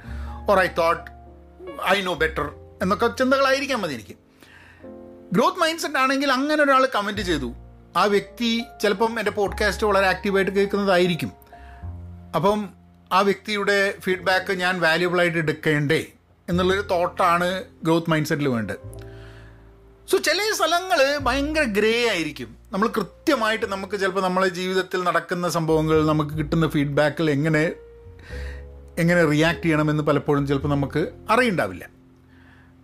or I thought I know better എന്നൊക്കെ ചിന്തകളായിരിക്കാം മതി എനിക്ക് growth mind set ആണെങ്കിൽ അങ്ങനെ ഒരാൾ comment ചെയ്തു. ആ വ്യക്തി ചിലപ്പം എന്റെ പോഡ്കാസ്റ്റ് വളരെ ആക്റ്റീവായിട്ട് കേൾക്കുന്നതായിരിക്കും. അപ്പം ആ വ്യക്തിയുടെ ഫീഡ്ബാക്ക് ഞാൻ വാല്യുബിൾ ആയിട്ട് എടുക്കേണ്ടേ എന്നുള്ളൊരു തോട്ടാണ് ഗ്രോത്ത് മൈൻഡ് സെറ്റിൽ വേണ്ടത്. സോ ചില സ്ഥലങ്ങൾ ഭയങ്കര ഗ്രേ ആയിരിക്കും. നമ്മൾ കൃത്യമായിട്ട് നമുക്ക് ചിലപ്പോൾ നമ്മളെ ജീവിതത്തിൽ നടക്കുന്ന സംഭവങ്ങൾ നമുക്ക് കിട്ടുന്ന ഫീഡ്ബാക്കിൽ എങ്ങനെ എങ്ങനെ റിയാക്ട് ചെയ്യണമെന്ന് പലപ്പോഴും ചിലപ്പോൾ നമുക്ക് അറിയണ്ടാവില്ല.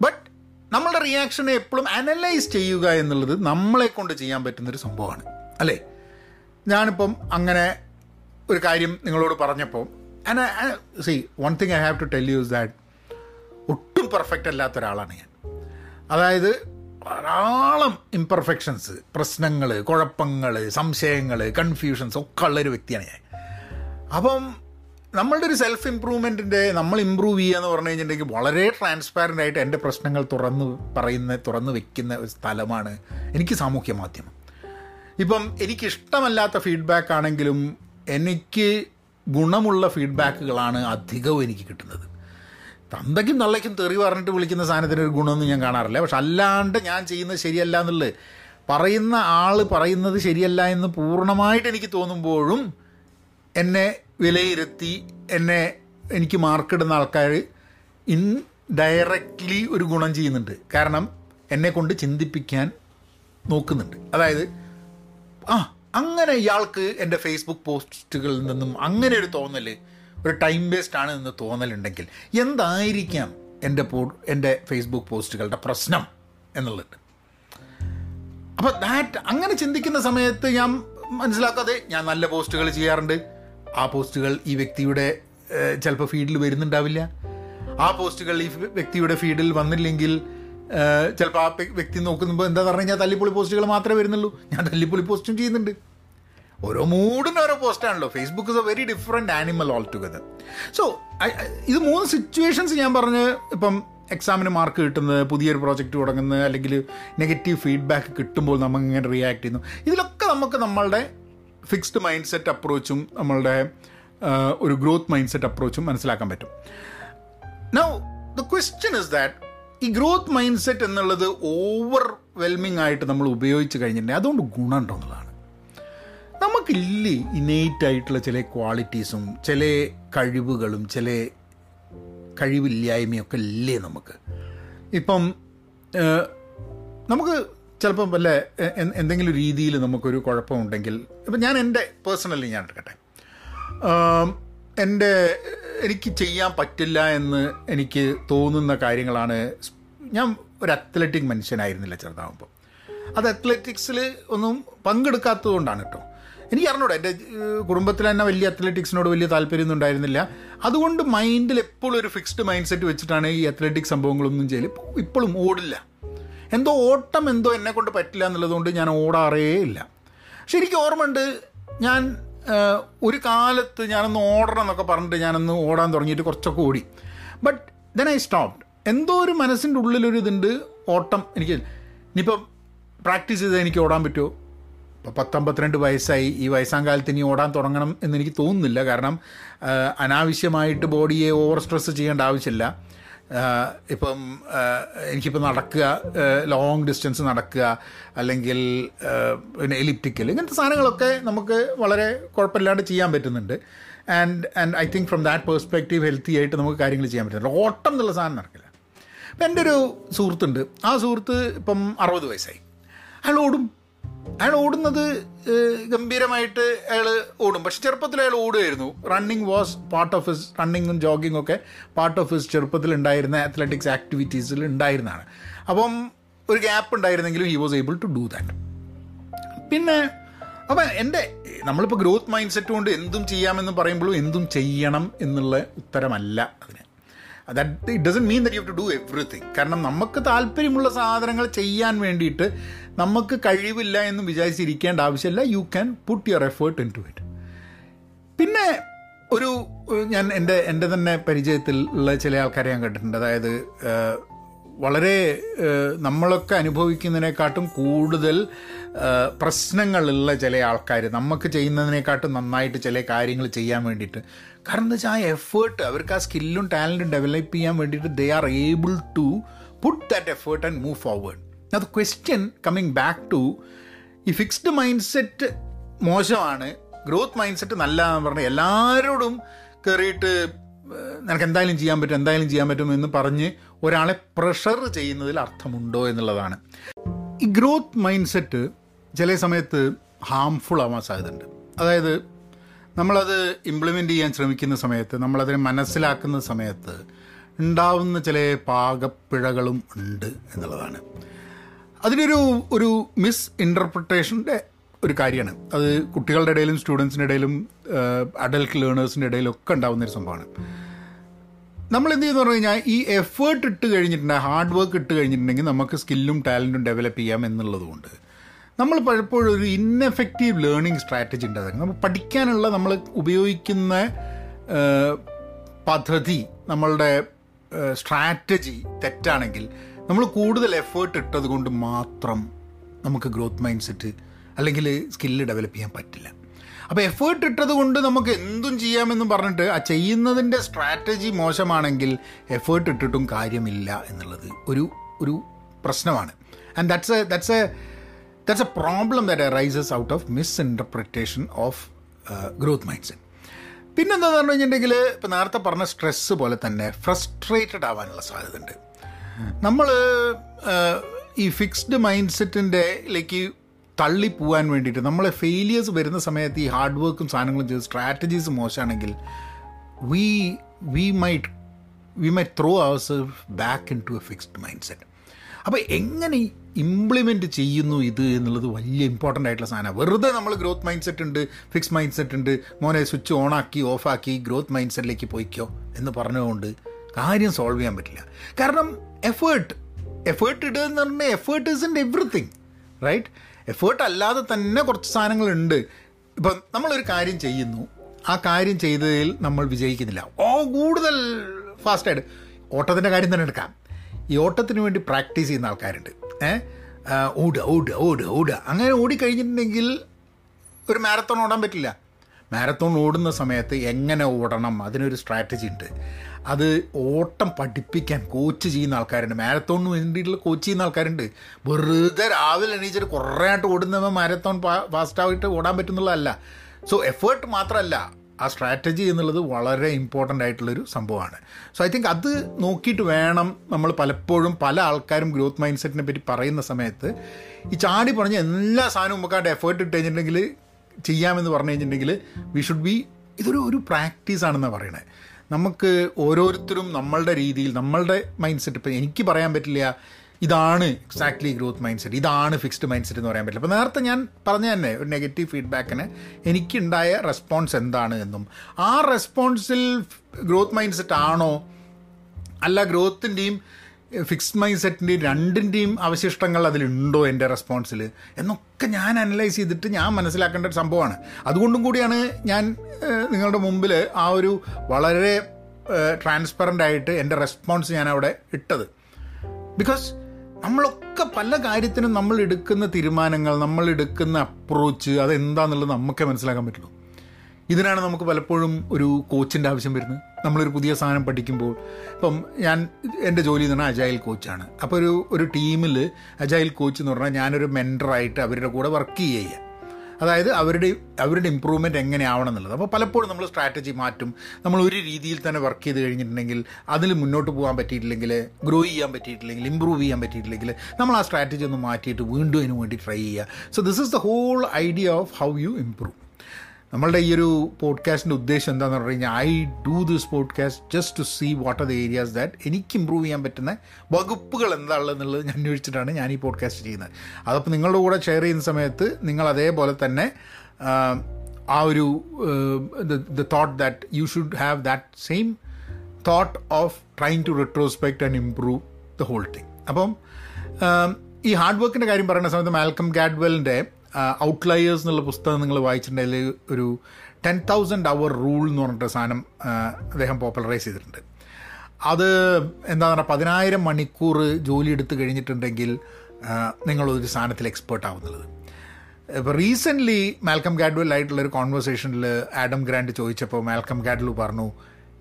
ബട്ട് നമ്മളുടെ റിയാക്ഷനെ എപ്പോഴും അനലൈസ് ചെയ്യുക എന്നുള്ളത് നമ്മളെ കൊണ്ട് ചെയ്യാൻ പറ്റുന്നൊരു സംഭവമാണ്. അല്ലേ? ഞാനിപ്പം അങ്ങനെ ഒരു കാര്യം നിങ്ങളോട് പറഞ്ഞപ്പോൾ see one thing I have to tell you is that ഒട്ടും പെർഫെക്റ്റ് അല്ലാത്ത ഒരാളാണ് ഞാൻ. അതായത് ധാരാളം ഇംപെർഫെക്ഷൻസ് പ്രശ്നങ്ങൾ കുഴപ്പങ്ങൾ സംശയങ്ങൾ കൺഫ്യൂഷൻസ് ഒക്കെ ഉള്ളൊരു വ്യക്തിയാണ് ഞാൻ. അപ്പം നമ്മളുടെ ഒരു സെൽഫ് ഇമ്പ്രൂവ്മെന്റിന്റെ നമ്മൾ ഇമ്പ്രൂവ് ചെയ്യുക എന്ന് പറഞ്ഞു കഴിഞ്ഞിട്ടുണ്ടെങ്കിൽ വളരെ ട്രാൻസ്പാരന്റ് ആയിട്ട് എന്റെ പ്രശ്നങ്ങൾ തുറന്ന് പറയുന്ന തുറന്ന് വെക്കുന്ന ഒരു സ്ഥലമാണ് എനിക്ക് സാമൂഹ്യ മാധ്യമം. ഇപ്പം എനിക്കിഷ്ടമല്ലാത്ത ഫീഡ്ബാക്ക് ആണെങ്കിലും എനിക്ക് ഗുണമുള്ള ഫീഡ്ബാക്കുകളാണ് അധികവും എനിക്ക് കിട്ടുന്നത്. തന്തയ്ക്കും നല്ലയ്ക്കും തെറി പറഞ്ഞിട്ട് വിളിക്കുന്ന സാധനത്തിന് ഒരു ഗുണമൊന്നും ഞാൻ കാണാറില്ല. പക്ഷെ അല്ലാണ്ട് ഞാൻ ചെയ്യുന്നത് ശരിയല്ല എന്നുള്ളത് പറയുന്ന ആൾ പറയുന്നത് ശരിയല്ല എന്ന് പൂർണമായിട്ട് എനിക്ക് തോന്നുമ്പോഴും എന്നെ വിലയിരുത്തി എന്നെ എനിക്ക് മാർക്കിടുന്ന ആൾക്കാർ ഇൻ ഡയറക്റ്റ്ലി ഒരു ഗുണം ചെയ്യുന്നുണ്ട്. കാരണം എന്നെ കൊണ്ട് ചിന്തിപ്പിക്കാൻ നോക്കുന്നുണ്ട്. അതായത് ആ അങ്ങനെ ഇയാൾക്ക് എന്റെ ഫേസ്ബുക്ക് പോസ്റ്റുകളിൽ നിന്നും അങ്ങനെ ഒരു തോന്നൽ ഒരു ടൈം വേസ്റ്റ് ആണ് എന്ന് തോന്നലുണ്ടെങ്കിൽ എന്തായിരിക്കാം എന്റെ പോ എന്റെ ഫേസ്ബുക്ക് പോസ്റ്റുകളുടെ പ്രശ്നം എന്നുള്ളത്? അപ്പോൾ ദാറ്റ് അങ്ങനെ ചിന്തിക്കുന്ന സമയത്ത് ഞാൻ മനസ്സിലാക്കാതെ ഞാൻ നല്ല പോസ്റ്റുകൾ ചെയ്യാറുണ്ട്. ആ പോസ്റ്റുകൾ ഈ വ്യക്തിയുടെ ചിലപ്പോൾ ഫീഡിൽ വരുന്നുണ്ടാവില്ല. ആ പോസ്റ്റുകൾ ഈ വ്യക്തിയുടെ ഫീഡിൽ വന്നില്ലെങ്കിൽ ചിലപ്പോൾ ആ വ്യക്തി നോക്കുമ്പോൾ എന്താ പറഞ്ഞു കഴിഞ്ഞാൽ തല്ലിപ്പൊളി പോസ്റ്റുകൾ മാത്രമേ വരുന്നുള്ളൂ. ഞാൻ തല്ലിപ്പൊളി പോസ്റ്റും ചെയ്യുന്നുണ്ട്. ഓരോ മൂഡിന് ഓരോ പോസ്റ്റാണല്ലോ. Facebook is a very different animal altogether so ഇത് മൂന്ന് സിറ്റുവേഷൻസ് ഞാൻ പറഞ്ഞ് ഇപ്പം എക്സാമിന് മാർക്ക് കിട്ടുന്നത് പുതിയൊരു പ്രോജക്റ്റ് തുടങ്ങുന്നത് അല്ലെങ്കിൽ നെഗറ്റീവ് ഫീഡ്ബാക്ക് കിട്ടുമ്പോൾ നമ്മൾ ഇങ്ങനെ റിയാക്ട് ചെയ്യുന്നു. ഇതിലൊക്കെ നമുക്ക് നമ്മളുടെ ഫിക്സ്ഡ് മൈൻഡ് സെറ്റ് അപ്രോച്ചും നമ്മളുടെ ഒരു ഗ്രോത്ത് മൈൻഡ് സെറ്റ് അപ്രോച്ചും മനസ്സിലാക്കാൻ പറ്റും. Now the question is that ഈ ഗ്രോത്ത് മൈൻഡ് സെറ്റ് എന്നുള്ളത് ഓവർ വെൽമിങ് ആയിട്ട് നമ്മൾ ഉപയോഗിച്ച് കഴിഞ്ഞിട്ടുണ്ടെങ്കിൽ അതുകൊണ്ട് ഗുണമുണ്ടോ എന്നുള്ളതാണ്. നമുക്കില്ലേ ഇനേറ്റ് ആയിട്ടുള്ള ചില ക്വാളിറ്റീസും ചില കഴിവുകളും ചില കഴിവില്ലായ്മയൊക്കെ ഇല്ലേ നമുക്ക്? ഇപ്പം നമുക്ക് ചിലപ്പം വല്ല എന്തെങ്കിലും രീതിയിൽ നമുക്കൊരു കുഴപ്പമുണ്ടെങ്കിൽ ഇപ്പം ഞാൻ എന്റെ പേഴ്സണലി ഞാൻ എടുക്കട്ടെ. എന്റെ എനിക്ക് ചെയ്യാൻ പറ്റില്ല എന്ന് എനിക്ക് തോന്നുന്ന കാര്യങ്ങളാണ് ഞാൻ ഒരു അത്ലറ്റിക് മനുഷ്യനായിരുന്നില്ല ചെറുതാകുമ്പോൾ അത് അത്ലറ്റിക്സിൽ ഒന്നും പങ്കെടുക്കാത്തത് കൊണ്ടാണ് കേട്ടോ എനിക്ക് അറിഞ്ഞൂടാ എന്റെ കുടുംബത്തിൽ തന്നെ വലിയ അത്ലറ്റിക്സിനോട് വലിയ താല്പര്യമൊന്നും ഉണ്ടായിരുന്നില്ല. അതുകൊണ്ട് മൈൻഡിൽ എപ്പോഴും ഒരു ഫിക്സ്ഡ് മൈൻഡ് സെറ്റ് വെച്ചിട്ടാണ് ഈ അത്ലറ്റിക് സംഭവങ്ങളൊന്നും ചെയ്യൽ ഇപ്പോഴും ഓടില്ല. എന്തോ ഓട്ടം എന്തോ എന്നെ കൊണ്ട് പറ്റില്ല എന്നുള്ളതുകൊണ്ട് ഞാൻ ഓടാറേ ഇല്ല. പക്ഷെ എനിക്ക് ഓർമ്മയുണ്ട് ഞാൻ ഒരു കാലത്ത് ഞാനൊന്ന് ഓടണം എന്നൊക്കെ പറഞ്ഞിട്ട് ഞാനൊന്ന് ഓടാൻ തുടങ്ങിയിട്ട് കുറച്ചൊക്കെ ഓടി. ബട്ട് ദെൻ ഐ സ്റ്റോപ്ഡ് എന്തോ ഒരു മനസ്സിന്റെ ഉള്ളിലൊരു ഇതുണ്ട് ഓട്ടം. എനിക്ക് ഇനിയിപ്പം പ്രാക്ടീസ് ചെയ്താൽ എനിക്ക് ഓടാൻ പറ്റുമോ? ഇപ്പോൾ പത്തൊമ്പത്തിരണ്ട് വയസ്സായി. ഈ വയസ്സാം കാലത്ത് ഇനി ഓടാൻ തുടങ്ങണം എന്ന് എനിക്ക് തോന്നുന്നില്ല. കാരണം അനാവശ്യമായിട്ട് ബോഡിയെ ഓവർ സ്ട്രെസ് ചെയ്യേണ്ട ആവശ്യമില്ല. ഇപ്പം എനിക്കിപ്പോൾ നടക്കുക ലോങ് ഡിസ്റ്റൻസ് നടക്കുക അല്ലെങ്കിൽ പിന്നെ എലിപ്റ്റിക്കൽ ഇങ്ങനത്തെ സാധനങ്ങളൊക്കെ നമുക്ക് വളരെ കുഴപ്പമില്ലാണ്ട് ചെയ്യാൻ പറ്റുന്നുണ്ട്. And and I think from that perspective healthy ആയിട്ട് നമുക്ക് കാര്യങ്ങൾ ചെയ്യാൻ പറ്റുന്നുണ്ട്. ഓട്ടം എന്നുള്ള സാധനം നടക്കില്ല. അപ്പം എന്റെ ഒരു സുഹൃത്തുണ്ട്. ആ സുഹൃത്ത് ഇപ്പം അറുപത് വയസ്സായി. അയാൾ ഓടും അയാൾ ഓടുന്നത് ഗംഭീരമായിട്ട് അയാൾ ഓടും. പക്ഷെ ചെറുപ്പത്തിൽ അയാൾ ഓടുമായിരുന്നു. Running was part of his റണ്ണിങ്ങും ജോഗിങ്ങും ഒക്കെ പാർട്ട് ഓഫ് ഹിസ് ചെറുപ്പത്തിൽ ഉണ്ടായിരുന്ന അത്ലറ്റിക്സ് ആക്ടിവിറ്റീസിൽ ഉണ്ടായിരുന്നതാണ്. അപ്പം ഒരു ഗ്യാപ്പ് ഉണ്ടായിരുന്നെങ്കിലും he was able to do that പിന്നെ അപ്പം എന്റെ നമ്മളിപ്പോൾ ഗ്രോത്ത് മൈൻഡ് സെറ്റ് കൊണ്ട് എന്തും ചെയ്യാമെന്ന് പറയുമ്പോഴും എന്തും ചെയ്യണം എന്നുള്ള ഉത്തരമല്ല അതിന്. That it doesn't mean that you to do everything കാരണം നമുക്ക് താല്പര്യമുള്ള സാധനങ്ങൾ ചെയ്യാൻ വേണ്ടിയിട്ട് നമുക്ക് കഴിവില്ല എന്ന് വിചാരിച്ചിരിക്കേണ്ട ആവശ്യമില്ല. You can put your effort into it പിന്നെ ഒരു ഞാൻ എന്റെ എന്റെ തന്നെ പരിചയത്തിൽ ഉള്ള ചില ആൾക്കാരെ ഞാൻ കണ്ടിട്ടുണ്ട്. അതായത് വളരെ നമ്മളൊക്കെ അനുഭവിക്കുന്നതിനെക്കാട്ടും കൂടുതൽ പ്രശ്നങ്ങളുള്ള ചില ആൾക്കാർ നമുക്ക് ചെയ്യുന്നതിനെക്കാട്ടും നന്നായിട്ട് ചില കാര്യങ്ങൾ ചെയ്യാൻ വേണ്ടിയിട്ട്. കാരണം എന്താ വെച്ചാൽ ആ എഫേർട്ട് അവർക്ക് ആ സ്കില്ലും ടാലന്റും ഡെവലപ്പ് ചെയ്യാൻ വേണ്ടിയിട്ട് they are able to put that effort and move forward അത് ക്വസ്റ്റ്യൻ കമ്മിങ് ബാക്ക് ടു ഈ ഫിക്സ്ഡ് മൈൻഡ് സെറ്റ് മോശമാണ് ഗ്രോത്ത് മൈൻഡ് സെറ്റ് നല്ലതാണെന്ന് പറഞ്ഞാൽ എല്ലാവരോടും കയറിയിട്ട് നിനക്ക് എന്തായാലും ചെയ്യാൻ പറ്റും എന്തായാലും ചെയ്യാൻ പറ്റും എന്ന് പറഞ്ഞ് ഒരാളെ പ്രഷർ ചെയ്യുന്നതിൽ അർത്ഥമുണ്ടോ എന്നുള്ളതാണ്. ഈ ഗ്രോത്ത് മൈൻഡ് സെറ്റ് ചില സമയത്ത് ഹാംഫുൾ ആവാൻ സാധ്യതയുണ്ട്. അതായത് നമ്മളത് ഇംപ്ലിമെന്റ് ചെയ്യാൻ ശ്രമിക്കുന്ന സമയത്ത് നമ്മളതിനെ മനസ്സിലാക്കുന്ന സമയത്ത് ഉണ്ടാവുന്ന ചില പാകപ്പിഴകളും ഉണ്ട് എന്നുള്ളതാണ്. അതിനൊരു ഒരു മിസ് ഇന്റർപ്രിട്ടേഷന്റെ ഒരു കാര്യമാണ്. അത് കുട്ടികളുടെ ഇടയിലും സ്റ്റുഡൻസിന്റെ ഇടയിലും അഡൽട്ട് ലേണേഴ്സിന്റെ ഇടയിലും ഒക്കെ ഉണ്ടാകുന്ന ഒരു സംഭവമാണ്. നമ്മൾ എന്ത് ചെയ്യുന്നു പറഞ്ഞു കഴിഞ്ഞാൽ ഈ എഫേർട്ട് ഇട്ട് കഴിഞ്ഞിട്ടുണ്ടെങ്കിൽ ഹാർഡ് വർക്ക് ഇട്ട് കഴിഞ്ഞിട്ടുണ്ടെങ്കിൽ നമുക്ക് സ്കില്ലും ടാലന്റും ഡെവലപ്പ് ചെയ്യാം എന്നുള്ളതുകൊണ്ട് നമ്മൾ പലപ്പോഴും ഒരു ഇൻഎഫക്റ്റീവ് ലേണിംഗ് സ്ട്രാറ്റജി ഉണ്ട് നമ്മൾ പഠിക്കാനുള്ള നമ്മൾ ഉപയോഗിക്കുന്ന പദ്ധതി നമ്മളുടെ സ്ട്രാറ്റജി തെറ്റാണെങ്കിൽ നമ്മൾ കൂടുതൽ എഫേർട്ട് ഇട്ടത് കൊണ്ട് മാത്രം നമുക്ക് ഗ്രോത്ത് മൈൻഡ് സെറ്റ് അല്ലെങ്കിൽ സ്കില്ല് ഡെവലപ്പ് ചെയ്യാൻ പറ്റില്ല. അപ്പോൾ എഫേർട്ട് ഇട്ടത് കൊണ്ട് നമുക്ക് എന്തും ചെയ്യാമെന്നും പറഞ്ഞിട്ട് ആ ചെയ്യുന്നതിന്റെ സ്ട്രാറ്റജി മോശമാണെങ്കിൽ എഫേർട്ട് ഇട്ടിട്ടും കാര്യമില്ല എന്നുള്ളത് ഒരു ഒരു പ്രശ്നമാണ്. And that's a that's a that's a problem that arises out of misinterpretation of growth mind set പിന്നെന്താന്ന് പറഞ്ഞു കഴിഞ്ഞിട്ടുണ്ടെങ്കിൽ ഇപ്പോൾ നേരത്തെ പറഞ്ഞ സ്ട്രെസ്സ് പോലെ തന്നെ ഫ്രസ്ട്രേറ്റഡ് ആവാനുള്ള സാധ്യതയുണ്ട്. നമ്മൾ ഈ ഫിക്സ്ഡ് മൈൻഡ് സെറ്റിന്റെലേക്ക് തള്ളി പോകാൻ വേണ്ടിയിട്ട് നമ്മളെ ഫെയിലിയേഴ്സ് വരുന്ന സമയത്ത് ഈ ഹാർഡ് വർക്കും സാധനങ്ങളും ചെയ്ത് strategies മോശമാണെങ്കിൽ we we might we my throw ours back into a fixed mind set അപ്പോൾ എങ്ങനെ ഇംപ്ലിമെന്റ് ചെയ്യുന്നു ഇത് എന്നുള്ളത് വലിയ ഇമ്പോർട്ടന്റ് ആയിട്ടുള്ള സാധനമാണ്. വെറുതെ നമ്മൾ ഗ്രോത്ത് മൈൻഡ് സെറ്റ് ഉണ്ട് ഫിക്സ് മൈൻഡ് സെറ്റ് ഉണ്ട് മോനെ സ്വിച്ച് ഓണാക്കി ഓഫാക്കി ഗ്രോത്ത് മൈൻഡ് സെറ്റിലേക്ക് പോയിക്കോ എന്ന് പറഞ്ഞുകൊണ്ട് കാര്യം സോൾവ് ചെയ്യാൻ പറ്റില്ല. കാരണം എഫേർട്ട് എഫേർട്ട് ഇടുക എന്ന് പറഞ്ഞാൽ effort is in everything right effort അല്ലാതെ തന്നെ കുറച്ച് സാധനങ്ങളുണ്ട്. ഇപ്പം നമ്മളൊരു കാര്യം ചെയ്യുന്നു. ആ കാര്യം ചെയ്തതിൽ നമ്മൾ വിജയിക്കുന്നില്ല. ഓ കൂടുതൽ ഫാസ്റ്റായിട്ട് ഓട്ടത്തിന്റെ കാര്യം തന്നെ എടുക്കാം. ഈ ഓട്ടത്തിന് വേണ്ടി പ്രാക്ടീസ് ചെയ്യുന്ന ആൾക്കാരുണ്ട്. ഏഹ് ഓടുക ഓടുക ഓടുക ഓടുക. അങ്ങനെ ഓടിക്കഴിഞ്ഞിട്ടുണ്ടെങ്കിൽ ഒരു മാരത്തോൺ ഓടാൻ പറ്റില്ല. മാരത്തോൺ ഓടുന്ന സമയത്ത് എങ്ങനെ ഓടണം? അതിനൊരു സ്ട്രാറ്റജി ഉണ്ട്. അത് ഓട്ടം പഠിപ്പിക്കാൻ കോച്ച് ചെയ്യുന്ന ആൾക്കാരുണ്ട്. മാരത്തോണിന് വേണ്ടിയിട്ടുള്ള കോച്ച് ചെയ്യുന്ന ആൾക്കാരുണ്ട്. വെറുതെ രാവിലെ എണീച്ചിട്ട് കുറേ ആയിട്ട് ഓടുന്നവൻ മാരത്തോൺ ഫാസ്റ്റായിട്ട് ഓടാൻ പറ്റുന്നുള്ളതല്ല. സോ എഫേർട്ട് മാത്രമല്ല ആ സ്ട്രാറ്റജി എന്നുള്ളത് വളരെ ഇമ്പോർട്ടന്റ് ആയിട്ടുള്ളൊരു സംഭവമാണ്. സോ ഐ തിങ്ക് അത് നോക്കിയിട്ട് വേണം നമ്മൾ പലപ്പോഴും പല ആൾക്കാരും ഗ്രോത്ത് മൈൻഡ് സെറ്റിനെ പറ്റി പറയുന്ന സമയത്ത് ഈ ചാടി പറഞ്ഞ എല്ലാ സാധനവും നമുക്ക് എഫേർട്ട് ഇട്ട് കഴിഞ്ഞിട്ടുണ്ടെങ്കിൽ ചെയ്യാമെന്ന് പറഞ്ഞു കഴിഞ്ഞിട്ടുണ്ടെങ്കിൽ വി ഷുഡ് ബി ഇതൊരു ഒരു പ്രാക്ടീസ് ആണെന്നാണ് പറയണത് നമുക്ക് ഓരോരുത്തരും നമ്മളുടെ രീതിയിൽ നമ്മളുടെ മൈൻഡ് സെറ്റ് ഇപ്പം എനിക്ക് പറയാൻ പറ്റില്ല ഇതാണ് എക്സാക്ട്ലി ഗ്രോത്ത് മൈൻഡ് സെറ്റ് ഇതാണ് ഫിക്സ്ഡ് മൈൻഡ് സെറ്റ് എന്ന് പറയാൻ പറ്റില്ല. അപ്പോൾ നേരത്തെ ഞാൻ പറഞ്ഞ തന്നെ ഒരു നെഗറ്റീവ് ഫീഡ്ബാക്കിന് എനിക്കുണ്ടായ റെസ്പോൺസ് എന്താണ് എന്നും. ആ റെസ്പോൺസിൽ ഗ്രോത്ത് മൈൻഡ് സെറ്റ് ആണോ? അല്ല ഗ്രോത്തിന്റെയും ഫിക്സ്ഡ് മൈൻഡ് സെറ്റിന്റെയും രണ്ടിന്റെയും അവശിഷ്ടങ്ങൾ അതിലുണ്ടോ എന്റെ റെസ്പോൺസിൽ എന്നൊക്കെ ഞാൻ അനലൈസ് ചെയ്തിട്ട് ഞാൻ മനസ്സിലാക്കേണ്ട ഒരു സംഭവമാണ്. അതുകൊണ്ടും കൂടിയാണ് ഞാൻ നിങ്ങളുടെ മുമ്പിൽ ആ ഒരു വളരെ ട്രാൻസ്പെറന്റ് ആയിട്ട് എന്റെ റെസ്പോൺസ് ഞാൻ അവിടെ ഇട്ടത്. ബിക്കോസ് നമ്മളൊക്കെ പല കാര്യത്തിനും നമ്മൾ എടുക്കുന്ന തീരുമാനങ്ങൾ നമ്മൾ എടുക്കുന്ന അപ്രോച്ച് അതെന്താന്നുള്ളത് നമുക്കേ മനസ്സിലാക്കാൻ പറ്റുള്ളൂ. ഇതിനാണ് നമുക്ക് പലപ്പോഴും ഒരു കോച്ചിന്റെ ആവശ്യം വരുന്നത്. നമ്മളൊരു പുതിയ സാധനം പഠിക്കുമ്പോൾ ഇപ്പം ഞാൻ എന്റെ ജോലി എന്ന് പറഞ്ഞാൽ അജൈൽ കോച്ചാണ് അപ്പോൾ ഒരു ഒരു ടീമിൽ അജൈൽ കോച്ച് എന്ന് പറഞ്ഞാൽ ഞാനൊരു മെന്ററായിട്ട് അവരുടെ കൂടെ വർക്ക് ചെയ്യുക. അതായത് അവരുടെ അവരുടെ ഇമ്പ്രൂവ്മെന്റ് എങ്ങനെയാവണം എന്നുള്ളത്. അപ്പോൾ പലപ്പോഴും നമ്മൾ സ്ട്രാറ്റജി മാറ്റും. നമ്മൾ ഒരു രീതിയിൽ തന്നെ വർക്ക് ചെയ്ത് കഴിഞ്ഞിട്ടുണ്ടെങ്കിൽ അതിൽ മുന്നോട്ട് പോകാൻ പറ്റിയിട്ടില്ലെങ്കിൽ ഗ്രോ ചെയ്യാൻ പറ്റിയിട്ടില്ലെങ്കിൽ ഇമ്പ്രൂവ് ചെയ്യാൻ പറ്റിയിട്ടില്ലെങ്കിൽ നമ്മൾ ആ സ്ട്രാറ്റജി ഒന്ന് മാറ്റിയിട്ട് വീണ്ടും അതിന് വേണ്ടി ട്രൈ ചെയ്യുക. So this is the whole idea of how you improve നമ്മളുടെ ഈ ഒരു പോഡ്കാസ്റ്റിന്റെ ഉദ്ദേശം എന്താണെന്ന് പറഞ്ഞു കഴിഞ്ഞാൽ I do this podcast just to see what are the areas that എനിക്ക് ഇമ്പ്രൂവ് ചെയ്യാൻ പറ്റുന്ന വകുപ്പുകൾ എന്താണെന്നുള്ളത് ഞാൻ അന്വേഷിച്ചിട്ടാണ് ഞാൻ ഈ പോഡ്കാസ്റ്റ് ചെയ്യുന്നത്. അതപ്പോൾ നിങ്ങളുടെ കൂടെ ഷെയർ ചെയ്യുന്ന സമയത്ത് നിങ്ങൾ അതേപോലെ തന്നെ ആ, ഒരു the thought that you should have that same thought of trying to retrospect and improve the whole thing അപ്പം ഈ ഹാർഡ് വർക്കിന്റെ കാര്യം പറയുന്ന സമയത്ത് മാൽക്കം ഗാഡ്വെലിന്റെ ഔട്ട്ലയേഴ്സ് എന്നുള്ള പുസ്തകം നിങ്ങൾ വായിച്ചിട്ടുണ്ടെങ്കിൽ ഒരു ടെൻ തൗസൻഡ് അവർ റൂൾ എന്ന് പറഞ്ഞിട്ട് സാധനം അദ്ദേഹം പോപ്പുലറൈസ് ചെയ്തിട്ടുണ്ട്. അത് എന്താ പറയുക പതിനായിരം മണിക്കൂർ ജോലി എടുത്ത് കഴിഞ്ഞിട്ടുണ്ടെങ്കിൽ നിങ്ങളൊരു സാധനത്തിൽ എക്സ്പേർട്ട് ആവുന്നുള്ളത്. ഇപ്പോൾ റീസെന്റ്ലി മാൽക്കം ഗാഡ്വെൽ ആയിട്ടുള്ള ഒരു കോൺവെർസേഷനിൽ ആഡം ഗ്രാൻഡ് ചോദിച്ചപ്പോൾ മാൽക്കം ഗാഡ്വൽ പറഞ്ഞു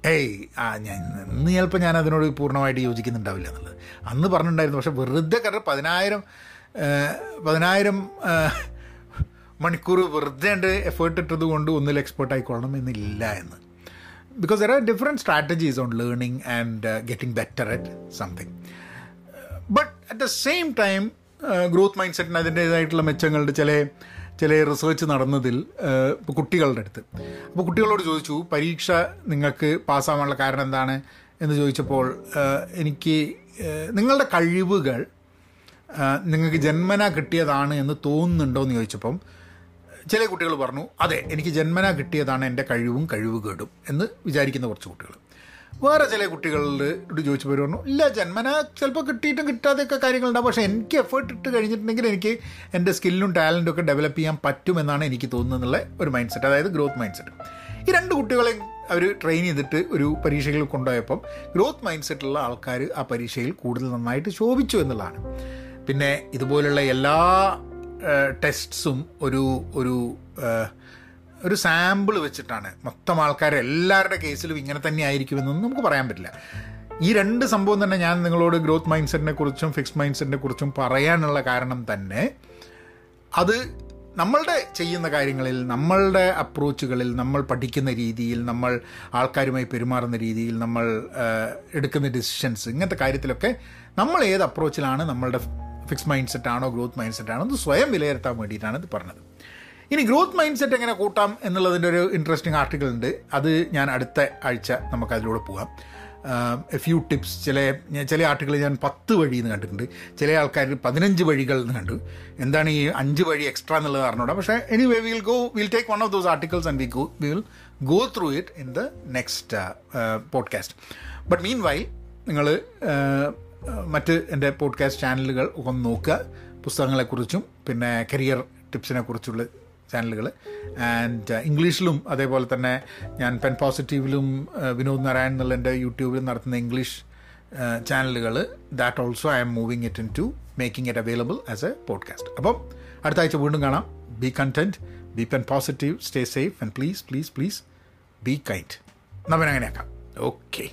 ഏയ് ആ ഞാൻ ഇന്ന് ചിലപ്പോൾ ഞാൻ അതിനോട് പൂർണമായിട്ട് യോജിക്കുന്നുണ്ടാവില്ല എന്നുള്ളത്. അന്ന് പറഞ്ഞിട്ടുണ്ടായിരുന്നു പക്ഷേ വെറുതെ കാരണം പതിനായിരം പതിനായിരം മണിക്കൂർ വെറുതെ ഉണ്ട് എഫേർട്ട് ഇട്ടത് കൊണ്ട് ഒന്നിൽ എക്സ്പേർട്ട് ആയിക്കൊള്ളണം എന്നില്ല എന്ന്. Because there are different strategies on learning and getting better at something but at the same time growth mind സെറ്റിന് അതിന്റേതായിട്ടുള്ള മെച്ചങ്ങളുടെ ചില ചില റിസർച്ച് നടന്നതിൽ ഇപ്പോൾ കുട്ടികളുടെ അടുത്ത്. അപ്പോൾ കുട്ടികളോട് ചോദിച്ചു പരീക്ഷ നിങ്ങൾക്ക് പാസ്സാവാനുള്ള കാരണം എന്താണ്? എന്ന് ചോദിച്ചപ്പോൾ എനിക്ക് നിങ്ങളുടെ കഴിവുകൾ നിങ്ങൾക്ക് ജന്മന കിട്ടിയതാണ് എന്ന് തോന്നുന്നുണ്ടോ എന്ന് ചോദിച്ചപ്പം ചില കുട്ടികൾ പറഞ്ഞു അതെ എനിക്ക് ജന്മന കിട്ടിയതാണ് എന്റെ കഴിവും കഴിവുകേടും എന്ന് വിചാരിക്കുന്ന കുറച്ച് കുട്ടികൾ. വേറെ ചില കുട്ടികളോട് ചോദിച്ചപ്പോൾ പറഞ്ഞു ഇല്ല ജന്മന ചിലപ്പോൾ കിട്ടിയിട്ടും കിട്ടാതെയൊക്കെ കാര്യങ്ങളുണ്ടാവും പക്ഷേ എനിക്ക് എഫേർട്ട് ഇട്ട് കഴിഞ്ഞിട്ടുണ്ടെങ്കിൽ എനിക്ക് എന്റെ സ്കില്ലും ടാലന്റും ഒക്കെ ഡെവലപ്പ് ചെയ്യാൻ പറ്റുമെന്നാണ് എനിക്ക് തോന്നുന്നത് എന്നുള്ള ഒരു മൈൻഡ് സെറ്റ് അതായത് ഗ്രോത്ത് മൈൻഡ് സെറ്റ് ഈ രണ്ട് കുട്ടികളെയും അവർ ട്രെയിൻ ചെയ്തിട്ട് ഒരു പരീക്ഷയിൽ കൊണ്ടുപോയപ്പം ഗ്രോത്ത് മൈൻഡ് സെറ്റുള്ള ആൾക്കാർ ആ പരീക്ഷയിൽ കൂടുതൽ നന്നായിട്ട് ശോഭിച്ചു എന്നുള്ളതാണ്. പിന്നെ ഇതുപോലുള്ള എല്ലാ ടെസ്റ്റ്സും ഒരു ഒരു ഒരു സാമ്പിൾ വെച്ചിട്ടാണ്. മൊത്തം ആൾക്കാർ എല്ലാവരുടെ കേസിലും ഇങ്ങനെ തന്നെ ആയിരിക്കുമെന്നൊന്നും നമുക്ക് പറയാൻ പറ്റില്ല. ഈ രണ്ട് സംഭവം തന്നെ ഞാൻ നിങ്ങളോട് ഗ്രോത്ത് മൈൻഡ് സെറ്റിനെ കുറിച്ചും ഫിക്സ് മൈൻഡ് സെറ്റിനെ കുറിച്ചും പറയാനുള്ള കാരണം തന്നെ അത് നമ്മളുടെ ചെയ്യുന്ന കാര്യങ്ങളിൽ നമ്മളുടെ അപ്രോച്ചുകളിൽ നമ്മൾ പഠിക്കുന്ന രീതിയിൽ നമ്മൾ ആൾക്കാരുമായി പെരുമാറുന്ന രീതിയിൽ നമ്മൾ എടുക്കുന്ന ഡിസിഷൻസ് ഇങ്ങനത്തെ കാര്യത്തിലൊക്കെ നമ്മൾ ഏത് അപ്രോച്ചിലാണ് നമ്മളുടെ ഫിക്സ് മൈൻഡ് സെറ്റ് ആണോ ഗ്രോത്ത് മൈൻഡ് സെറ്റ് ആണോ എന്ന് സ്വയം വിലയിരുത്താൻ വേണ്ടിയിട്ടാണ് ഇത് പറഞ്ഞത്. ഇനി ഗ്രോത്ത് മൈൻഡ് സെറ്റ് എങ്ങനെ കൂട്ടാം എന്നുള്ളതിന്റെ ഒരു ഇൻട്രസ്റ്റിംഗ് ആർട്ടിക്കിൾ ഉണ്ട്. അത് ഞാൻ അടുത്ത ആഴ്ച നമുക്ക് അതിലൂടെ പോകാം. എ ഫ്യൂ ടിപ്സ് ചില ചില ആർട്ടിക്കിൾ ഞാൻ പത്ത് വഴി എന്ന് കണ്ടിട്ടുണ്ട്. ചില ആൾക്കാർ പതിനഞ്ച് വഴികൾ എന്ന് കണ്ടു. എന്താണ് ഈ അഞ്ച് വഴി എക്സ്ട്രാ എന്നുള്ളത് അറിഞ്ഞൂടാ. പക്ഷേ anyway will go will take one of those articles and we go we will go through it in the next podcast but mean why നിങ്ങൾ മറ്റ് എന്റെ പോഡ്കാസ്റ്റ് ചാനലുകൾ ഒന്ന് നോക്കുക. പുസ്തകങ്ങളെക്കുറിച്ചും പിന്നെ കരിയർ ടിപ്സിനെ കുറിച്ചുള്ള ചാനലുകൾ ആൻഡ് ഇംഗ്ലീഷിലും അതേപോലെ തന്നെ ഞാൻ പെൻ പോസിറ്റീവിലും വിനോദ് നാരായൺ എന്നുള്ള എന്റെ യൂട്യൂബിൽ നടത്തുന്ന ഇംഗ്ലീഷ് ചാനലുകൾ that also I'm moving it into making it available as a podcast അപ്പം അടുത്ത ആഴ്ച വീണ്ടും കാണാം. Be content be pen positive stay safe and please please please be kind നമ്മൾ അങ്ങനെയാക്കാം. ഓക്കെ